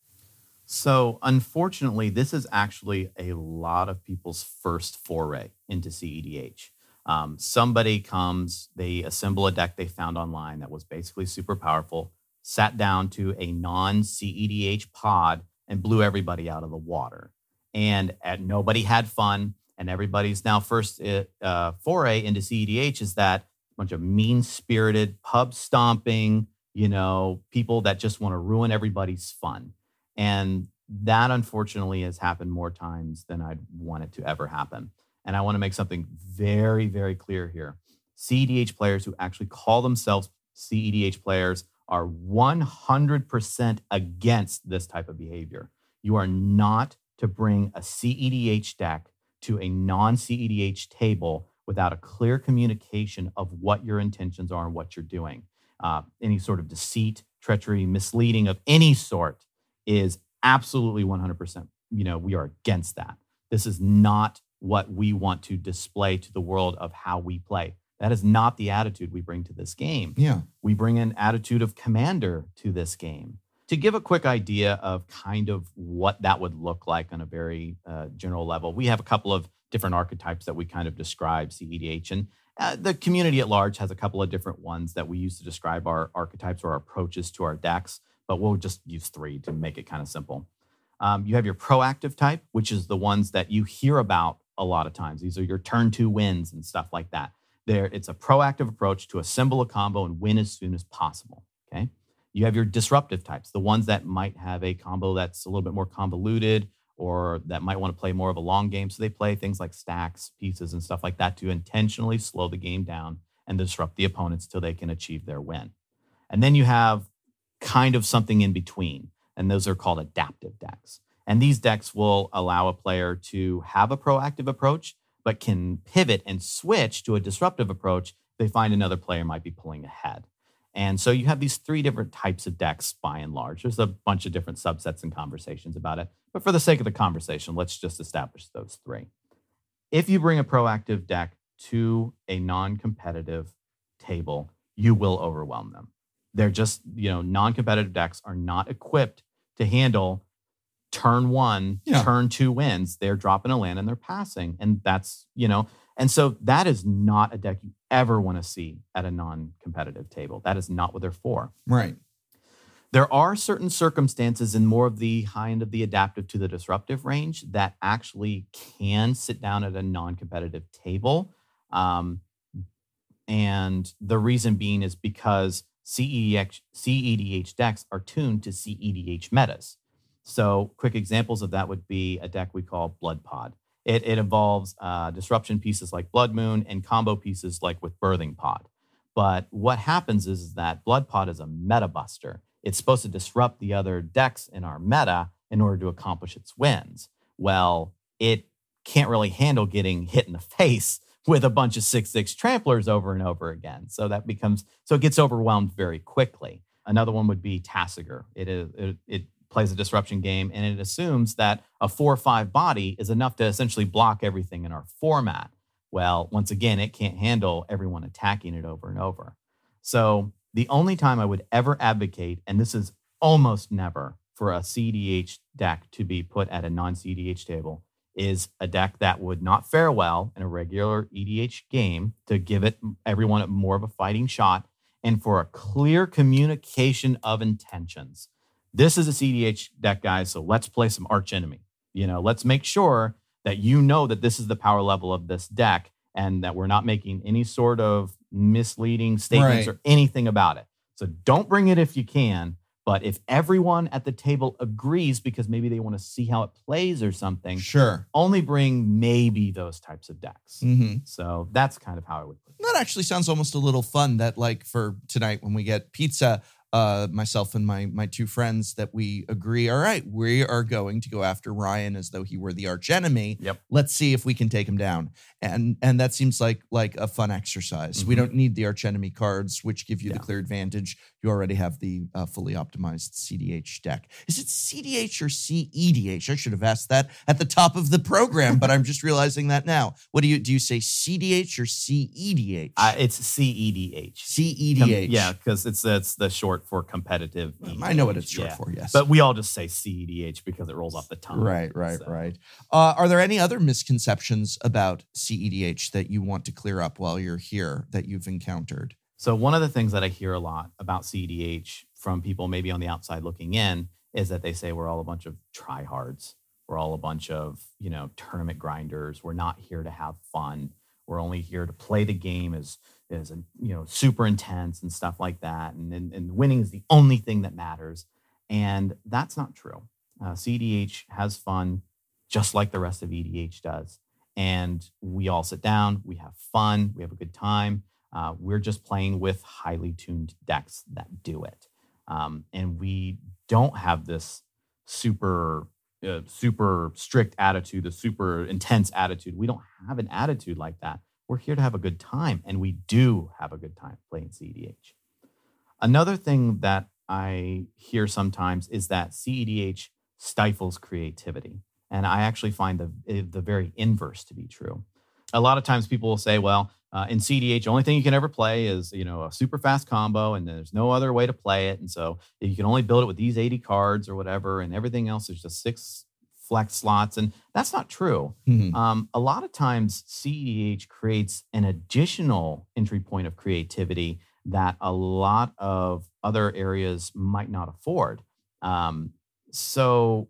So, unfortunately, this is actually a lot of people's first foray into CEDH. Um, somebody comes, they assemble a deck they found online that was basically super powerful, sat down to a non CEDH pod, and blew everybody out of the water. And at, nobody had fun. And everybody's now first uh, foray into CEDH is that bunch of mean spirited pub stomping, you know, people that just want to ruin everybody's fun. And that unfortunately has happened more times than I'd want it to ever happen. And I want to make something very, very clear here. CEDH players who actually call themselves CEDH players are 100% against this type of behavior. You are not to bring a CEDH deck to a non CEDH table without a clear communication of what your intentions are and what you're doing. Uh, any sort of deceit, treachery, misleading of any sort is absolutely 100%. You know, we are against that. This is not what we want to display to the world of how we play. That is not the attitude we bring to this game. Yeah. We bring an attitude of commander to this game. To give a quick idea of kind of what that would look like on a very uh, general level, we have a couple of different archetypes that we kind of describe CEDH. And uh, the community at large has a couple of different ones that we use to describe our archetypes or our approaches to our decks, but we'll just use three to make it kind of simple. Um, you have your proactive type, which is the ones that you hear about a lot of times. These are your turn two wins and stuff like that. There, it's a proactive approach to assemble a combo and win as soon as possible. Okay. You have your disruptive types, the ones that might have a combo that's a little bit more convoluted or that might want to play more of a long game. So they play things like stacks, pieces, and stuff like that to intentionally slow the game down and disrupt the opponents till they can achieve their win. And then you have kind of something in between, and those are called adaptive decks. And these decks will allow a player to have a proactive approach, but can pivot and switch to a disruptive approach they find another player might be pulling ahead. And so you have these three different types of decks by and large. There's a bunch of different subsets and conversations about it. But for the sake of the conversation, let's just establish those three. If you bring a proactive deck to a non competitive table, you will overwhelm them. They're just, you know, non competitive decks are not equipped to handle turn one, Yeah. turn two wins. They're dropping a land and they're passing. And that's, you know, and so that is not a deck you ever want to see at a non competitive table. That is not what they're for. Right. There are certain circumstances in more of the high end of the adaptive to the disruptive range that actually can sit down at a non competitive table. Um, and the reason being is because CEDH, CEDH decks are tuned to CEDH metas. So, quick examples of that would be a deck we call Blood Pod. It, it involves uh, disruption pieces like Blood Moon and combo pieces like with Birthing Pod. But what happens is, is that Blood Pod is a meta buster. It's supposed to disrupt the other decks in our meta in order to accomplish its wins. Well, it can't really handle getting hit in the (laughs) face with a bunch of six six tramplers over and over again. So that becomes so it gets overwhelmed very quickly. Another one would be Tasigur. It is it, it plays a disruption game and it assumes that a four or five body is enough to essentially block everything in our format. Well, once again, it can't handle everyone attacking it over and over. So the only time I would ever advocate, and this is almost never, for a CDH deck to be put at a non CDH table is a deck that would not fare well in a regular EDH game to give it everyone more of a fighting shot and for a clear communication of intentions. This is a CDH deck, guys, so let's play some arch enemy. You know, let's make sure that you know that this is the power level of this deck and that we're not making any sort of misleading statements right. or anything about it. So don't bring it if you can, but if everyone at the table agrees because maybe they want to see how it plays or something, sure, only bring maybe those types of decks. Mm-hmm. So that's kind of how I would put. That actually sounds almost a little fun. That like for tonight when we get pizza, uh, myself and my my two friends that we agree. All right, we are going to go after Ryan as though he were the arch enemy. Yep. Let's see if we can take him down. And and that seems like like a fun exercise. Mm-hmm. We don't need the arch enemy cards, which give you yeah. the clear advantage. You already have the uh, fully optimized CDH deck. Is it CDH or CEDH? I should have asked that at the top of the program, but I'm just (laughs) realizing that now. What do you do? You say CDH or CEDH? Uh, it's CEDH. CEDH. Yeah, because it's it's the short short for competitive. I know what it's short yeah. for, yes. But we all just say CEDH because it rolls off the tongue. Right, right, so. right. Uh, are there any other misconceptions about CEDH that you want to clear up while you're here that you've encountered? So, one of the things that I hear a lot about CEDH from people maybe on the outside looking in is that they say we're all a bunch of tryhards. We're all a bunch of, you know, tournament grinders. We're not here to have fun. We're only here to play the game as is you know super intense and stuff like that and, and, and winning is the only thing that matters and that's not true. Uh, cdh has fun just like the rest of edh does and we all sit down we have fun we have a good time uh, we're just playing with highly tuned decks that do it. Um, and we don't have this super uh, super strict attitude, a super intense attitude. We don't have an attitude like that. We're here to have a good time, and we do have a good time playing CEDH. Another thing that I hear sometimes is that CEDH stifles creativity. And I actually find the, the very inverse to be true. A lot of times people will say, well, uh, in CDH, the only thing you can ever play is, you know, a super fast combo, and there's no other way to play it. And so you can only build it with these 80 cards or whatever, and everything else is just six flex slots. And that's not true. Mm-hmm. Um, a lot of times, CEDH creates an additional entry point of creativity that a lot of other areas might not afford. Um, so,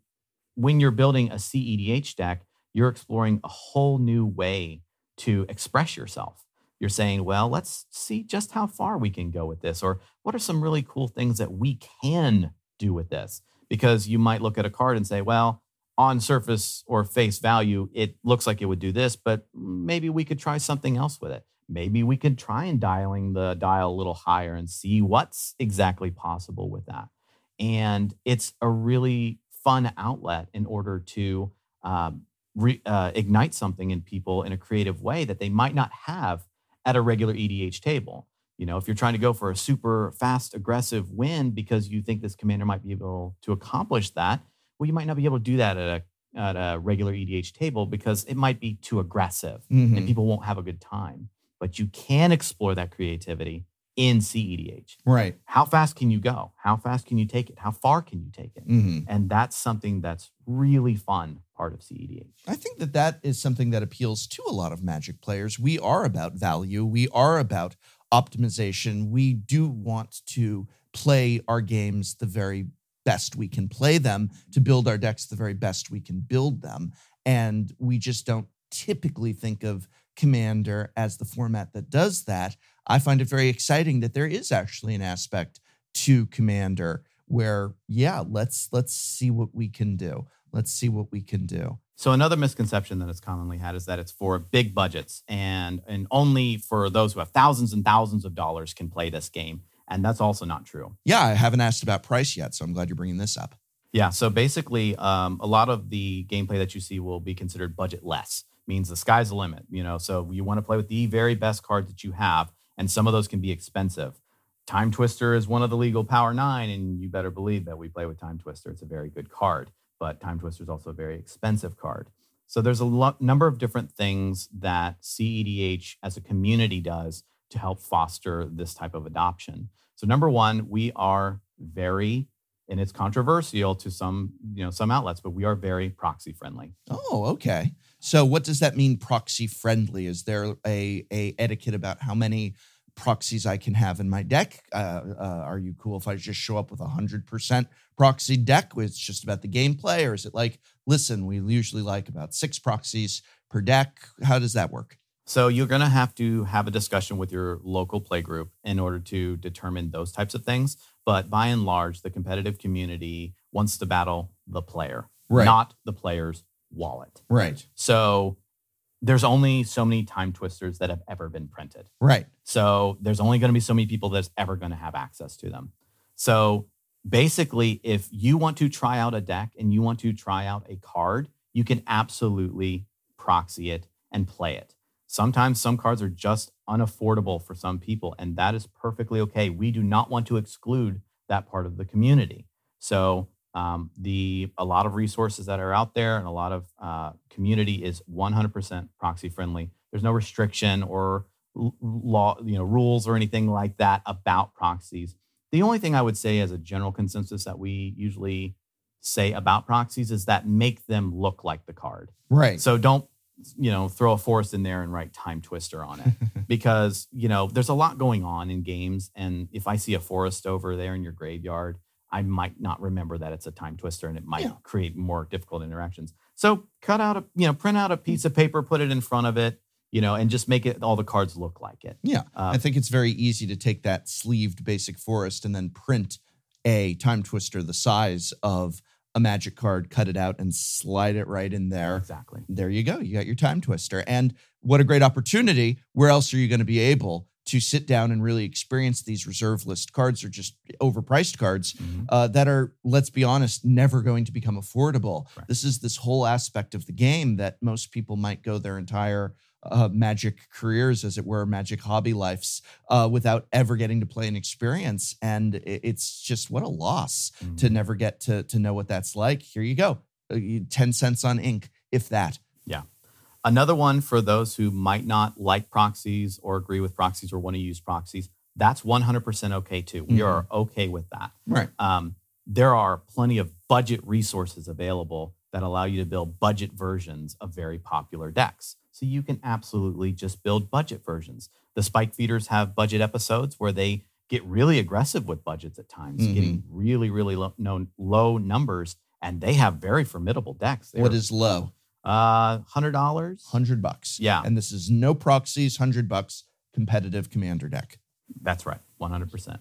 when you're building a CEDH deck, you're exploring a whole new way to express yourself. You're saying, well, let's see just how far we can go with this, or what are some really cool things that we can do with this? Because you might look at a card and say, well, on surface or face value, it looks like it would do this, but maybe we could try something else with it. Maybe we could try and dialing the dial a little higher and see what's exactly possible with that. And it's a really fun outlet in order to um, re, uh, ignite something in people in a creative way that they might not have at a regular EDH table. You know, if you're trying to go for a super fast, aggressive win because you think this commander might be able to accomplish that, well, you might not be able to do that at a at a regular EDH table because it might be too aggressive mm-hmm. and people won't have a good time. But you can explore that creativity in CEDH. Right. How fast can you go? How fast can you take it? How far can you take it? Mm-hmm. And that's something that's really fun part of CEDH. I think that that is something that appeals to a lot of Magic players. We are about value. We are about optimization. We do want to play our games the very best we can play them, to build our decks the very best we can build them. And we just don't typically think of Commander as the format that does that. I find it very exciting that there is actually an aspect to Commander where yeah, let's let's see what we can do. Let's see what we can do. So another misconception that is commonly had is that it's for big budgets and and only for those who have thousands and thousands of dollars can play this game. And that's also not true. Yeah, I haven't asked about price yet, so I'm glad you're bringing this up. Yeah. So basically, um, a lot of the gameplay that you see will be considered budget less. Means the sky's the limit. You know, so you want to play with the very best cards that you have, and some of those can be expensive. Time Twister is one of the legal Power Nine, and you better believe that we play with Time Twister. It's a very good card, but Time Twister is also a very expensive card. So there's a lo- number of different things that CEDH as a community does to help foster this type of adoption. So number one, we are very and it's controversial to some you know some outlets but we are very proxy friendly oh okay so what does that mean proxy friendly is there a, a etiquette about how many proxies i can have in my deck uh, uh, are you cool if i just show up with a 100% proxy deck it's just about the gameplay or is it like listen we usually like about six proxies per deck how does that work so you're going to have to have a discussion with your local play group in order to determine those types of things. But by and large, the competitive community wants to battle the player, Right. not the player's wallet. right So there's only so many time twisters that have ever been printed. right So there's only going to be so many people that's ever going to have access to them. So basically, if you want to try out a deck and you want to try out a card, you can absolutely proxy it and play it. Sometimes some cards are just unaffordable for some people, and that is perfectly okay. We do not want to exclude that part of the community. So um, the a lot of resources that are out there and a lot of uh, community is 100% proxy friendly. There's no restriction or law, you know, rules or anything like that about proxies. The only thing I would say as a general consensus that we usually say about proxies is that make them look like the card. right So don't, you know, throw a forest in there and write time twister on it (laughs) because, you know, there's a lot going on in games. And if I see a forest over there in your graveyard, I might not remember that it's a time twister and it might Yeah. create more difficult interactions. So cut out a, you know, print out a piece of paper, put it in front of it, you know, and just make it all the cards look like it. Yeah, Uh, I think it's very easy to take that sleeved basic forest and then print a time twister the size of a magic card, cut it out, and slide it right in there. exactly. There you go. You got your time twister. And what a great opportunity. Where else are you going to be able to sit down and really experience these reserve list cards or just overpriced cards Mhm. uh, that are, let's be honest, never going to become affordable. Right. This is this whole aspect of the game that most people might go their entire uh, magic careers, as it were, magic hobby lives, uh, without ever getting to play an experience. And it's just what a loss to Mhm. never get to to know what that's like. Here you go, Uh, ten cents on ink, if that. Another one for those who might not like proxies or agree with proxies or want to use proxies, that's 100% okay too. We Mhm. are okay with that. Right. Um, there are plenty of budget resources available that allow you to build budget versions of very popular decks. So you can absolutely just build budget versions. The Spike Feeders have budget episodes where they get really aggressive with budgets at times, Mhm. getting really, really low, no, low numbers, and they have very formidable decks. What They're, is low? Uh hundred dollars? Hundred bucks. Yeah. And this is no proxies. Hundred bucks. Competitive commander deck. That's right, one hundred percent.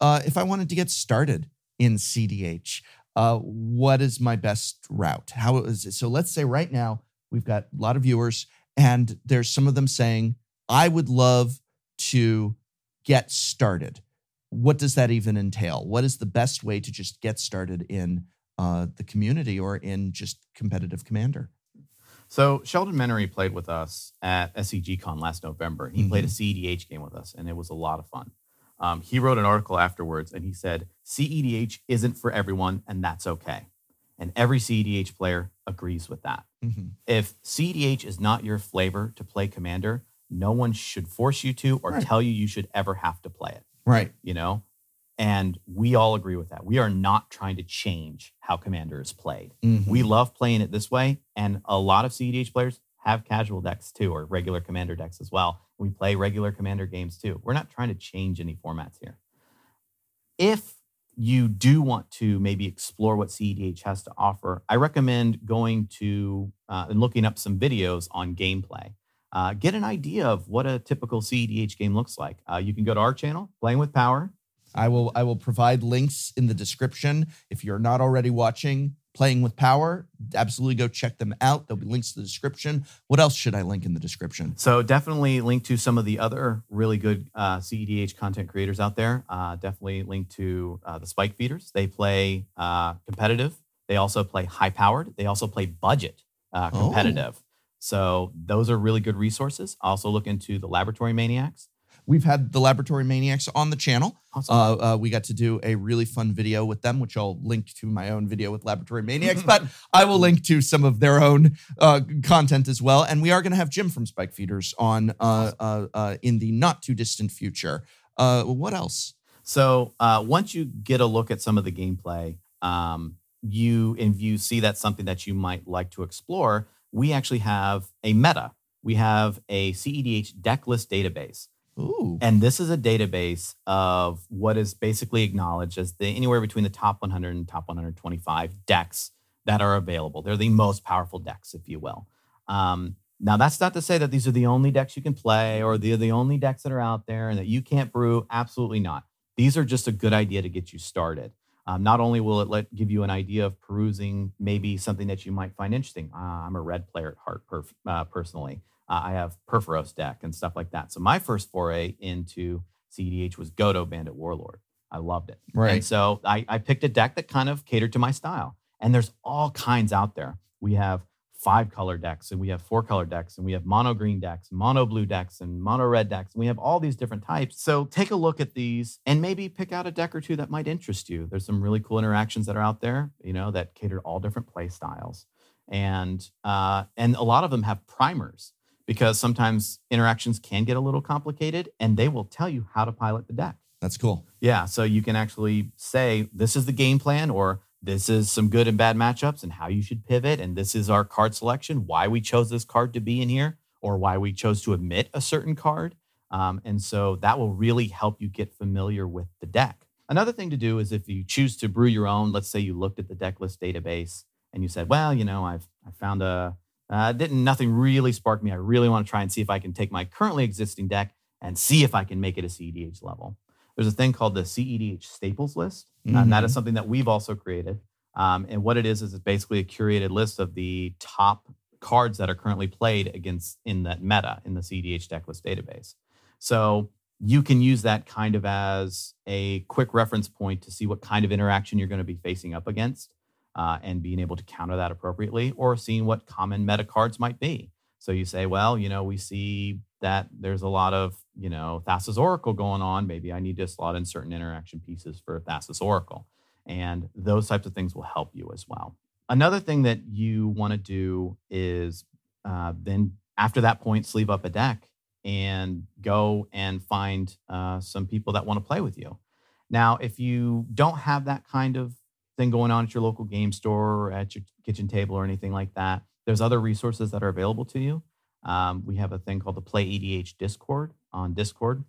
Uh, if I wanted to get started in CDH, uh, what is my best route? How is it? So let's say right now we've got a lot of viewers, and there's some of them saying, "I would love to get started." What does that even entail? What is the best way to just get started in uh, the community or in just competitive commander? So Sheldon Menery played with us at SCGCon last November. He played a Mm-hmm. CEDH game with us, and it was a lot of fun. Um, he wrote an article afterwards, and he said CEDH isn't for everyone, and that's okay. And every CEDH player agrees with that. Mhm. If CEDH is not your flavor to play Commander, no one should force you to or Right. tell you you should ever have to play it. Right. You know, and we all agree with that. We are not trying to change how Commander is played. Mhm. We love playing it this way, and a lot of CEDH players have casual decks too, or regular commander decks as well. We play regular commander games too. We're not trying to change any formats here. If you do want to maybe explore what CEDH has to offer, I recommend going to uh, and looking up some videos on gameplay. Uh, get an idea of what a typical CEDH game looks like. Uh, you can go to our channel, Playing with Power, I will I will provide links in the description. If you're not already watching Playing with Power, absolutely go check them out. There'll be links to the description. What else should I link in the description? So definitely link to some of the other really good uh, CEDH content creators out there. Uh, definitely link to uh, the Spike Feeders. They play uh, competitive. They also play high powered. They also play budget uh, Oh. competitive. So those are really good resources. Also look into the Laboratory Maniacs. We've had the Laboratory Maniacs on the channel. Awesome. Uh, uh, we got to do a really fun video with them, which I'll link to my own video with Laboratory Maniacs, (laughs) but I will link to some of their own uh, content as well. And we are going to have Jim from Spike Feeders on uh, uh, uh, in the not too distant future. Uh, what else? So uh, once you get a look at some of the gameplay, um, you and you see that's something that you might like to explore. We actually have a meta. We have a CEDH deck list database, Ooh, and this is a database of what is basically acknowledged as the anywhere between the top 100 and top 125 decks that are available. They're the most powerful decks, if you will. Um, now, that's not to say that these are the only decks you can play or they're the only decks that are out there and that you can't brew. Absolutely not. These are just a good idea to get you started. Um, not only will it let give you an idea of perusing maybe something that you might find interesting. Uh, I'm a red player at heart, perf- uh, personally. Uh, I have Purphoros deck and stuff like that. So my first foray into CDH was Godo Bandit Warlord. I loved it. right. And so I, I picked a deck that kind of catered to my style. And there's all kinds out there. We have five color decks and we have four color decks and we have mono green decks, mono blue decks, and mono red decks. And we have all these different types. So take a look at these and maybe pick out a deck or two that might interest you. There's some really cool interactions that are out there, you know, that cater to all different play styles. And uh, and a lot of them have primers because sometimes interactions can get a little complicated and they will tell you how to pilot the deck. That's cool. Yeah, so you can actually say this is the game plan, or this is some good and bad matchups, and how you should pivot, and this is our card selection, why we chose this card to be in here, or why we chose to omit a certain card. Um, and so that will really help you get familiar with the deck. Another thing to do is if you choose to brew your own, let's say you looked at the deck list database and you said, well, you know, I've I found a uh, didn't nothing really spark me. I really want to try and see if I can take my currently existing deck and see if I can make it a CEDH level. There's a thing called the CEDH staples list, and that is something that we've also created. Um, and what it is is it's basically a curated list of the top cards that are currently played against in that meta in the CEDH deck list database. So you can use that kind of as a quick reference point to see what kind of interaction you're going to be facing up against uh, and being able to counter that appropriately or seeing what common meta cards might be. So you say, well, you know, we see that there's a lot of, you know, Thassa's Oracle going on. Maybe I need to slot in certain interaction pieces for Thassa's Oracle. And those types of things will help you as well. Another thing that you want to do is uh, then after that point, sleeve up a deck and go and find uh, some people that want to play with you. Now, if you don't have that kind of thing going on at your local game store or at your kitchen table or anything like that, there's other resources that are available to you. Um, we have a thing called the Play EDH Discord on Discord.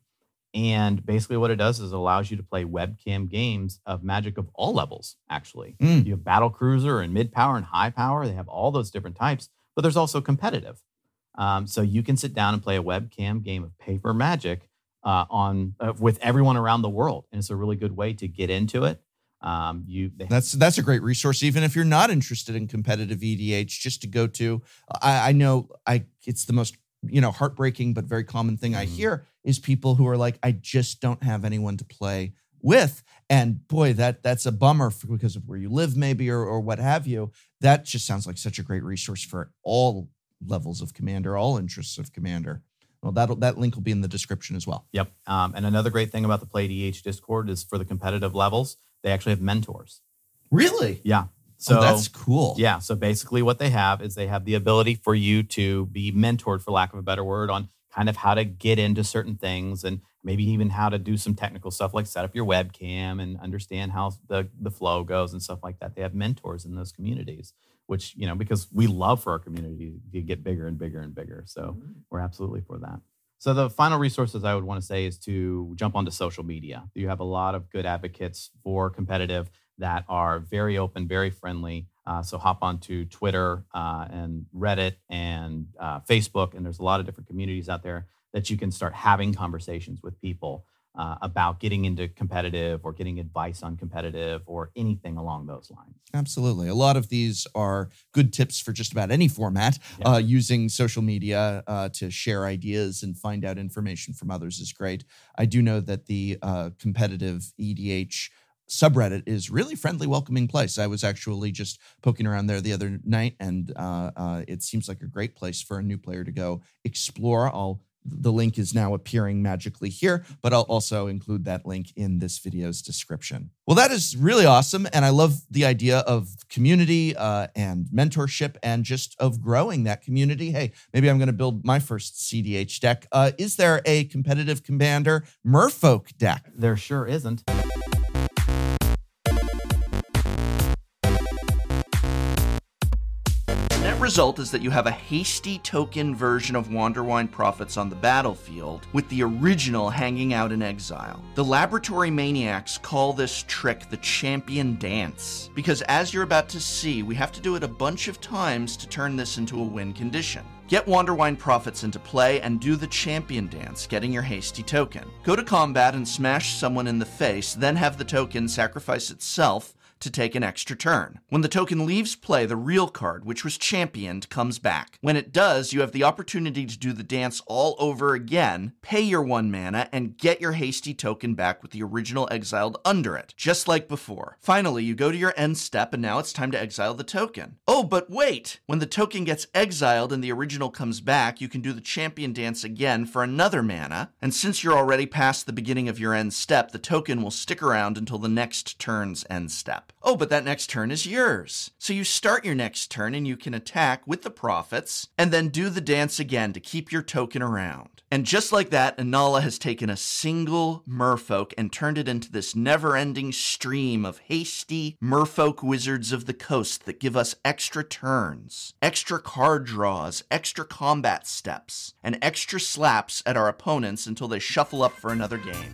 And basically, what it does is it allows you to play webcam games of magic of all levels, actually. Mm. You have battle cruiser and mid power and high power. They have all those different types, but there's also competitive. Um, so you can sit down and play a webcam game of paper magic uh, on uh, with everyone around the world, and it's a really good way to get into it. Um, you That's that's a great resource, even if you're not interested in competitive EDH, just to go to. I, I know I it's the most you know heartbreaking but very common thing I Mhm. hear is people who are like, I just don't have anyone to play with, and boy, that that's a bummer for, because of where you live, maybe or or what have you. That just sounds like such a great resource for all levels of commander, all interests of commander. Well, that that link will be in the description as well. Yep. Um, and another great thing about the Play EDH Discord is for the competitive levels, they actually have mentors. Really? Yeah. So oh, that's cool. Yeah. So basically, what they have is they have the ability for you to be mentored, for lack of a better word, on kind of how to get into certain things and maybe even how to do some technical stuff like set up your webcam and understand how the, the flow goes and stuff like that. They have mentors in those communities, which, you know, because we love for our community to get bigger and bigger and bigger. So mm-hmm. we're absolutely for that. So the final resources I would want to say is to jump onto social media. You have a lot of good advocates for competitive that are very open, very friendly. Uh, so hop onto Twitter uh, and Reddit and uh, Facebook, and there's a lot of different communities out there that you can start having conversations with people uh, about getting into competitive or getting advice on competitive or anything along those lines. Absolutely. A lot of these are good tips for just about any format. Yeah. Uh, using social media uh, to share ideas and find out information from others is great. I do know that the uh, competitive EDH subreddit is really friendly, welcoming place. I was actually just poking around there the other night, and uh, uh, it seems like a great place for a new player to go explore. I'll the link is now appearing magically here, but I'll also include that link in this video's description. Well, that is really awesome. And I love the idea of community uh, and mentorship and just of growing that community. Hey, maybe I'm going to build my first CDH deck. Uh, is there a competitive commander Merfolk deck? There sure isn't. Result is that you have a hasty token version of Wanderwine Prophets on the battlefield, with the original hanging out in exile. The laboratory maniacs call this trick the champion dance, because as you're about to see, we have to do it a bunch of times to turn this into a win condition. Get Wanderwine Prophets into play and do the champion dance, getting your hasty token. Go to combat and smash someone in the face, then have the token sacrifice itself to take an extra turn. When the token leaves play, the real card, which was championed, comes back. When it does, you have the opportunity to do the dance all over again, pay your one mana, and get your hasty token back with the original exiled under it, just like before. Finally, you go to your end step, and now it's time to exile the token. Oh, but wait! When the token gets exiled and the original comes back, you can do the champion dance again for another mana, and since you're already past the beginning of your end step, the token will stick around until the next turn's end step. Oh, but that next turn is yours. So you start your next turn and you can attack with the prophets and then do the dance again to keep your token around. And just like that, Inalla has taken a single merfolk and turned it into this never ending stream of hasty merfolk wizards of the coast that give us extra turns, extra card draws, extra combat steps, and extra slaps at our opponents until they shuffle up for another game.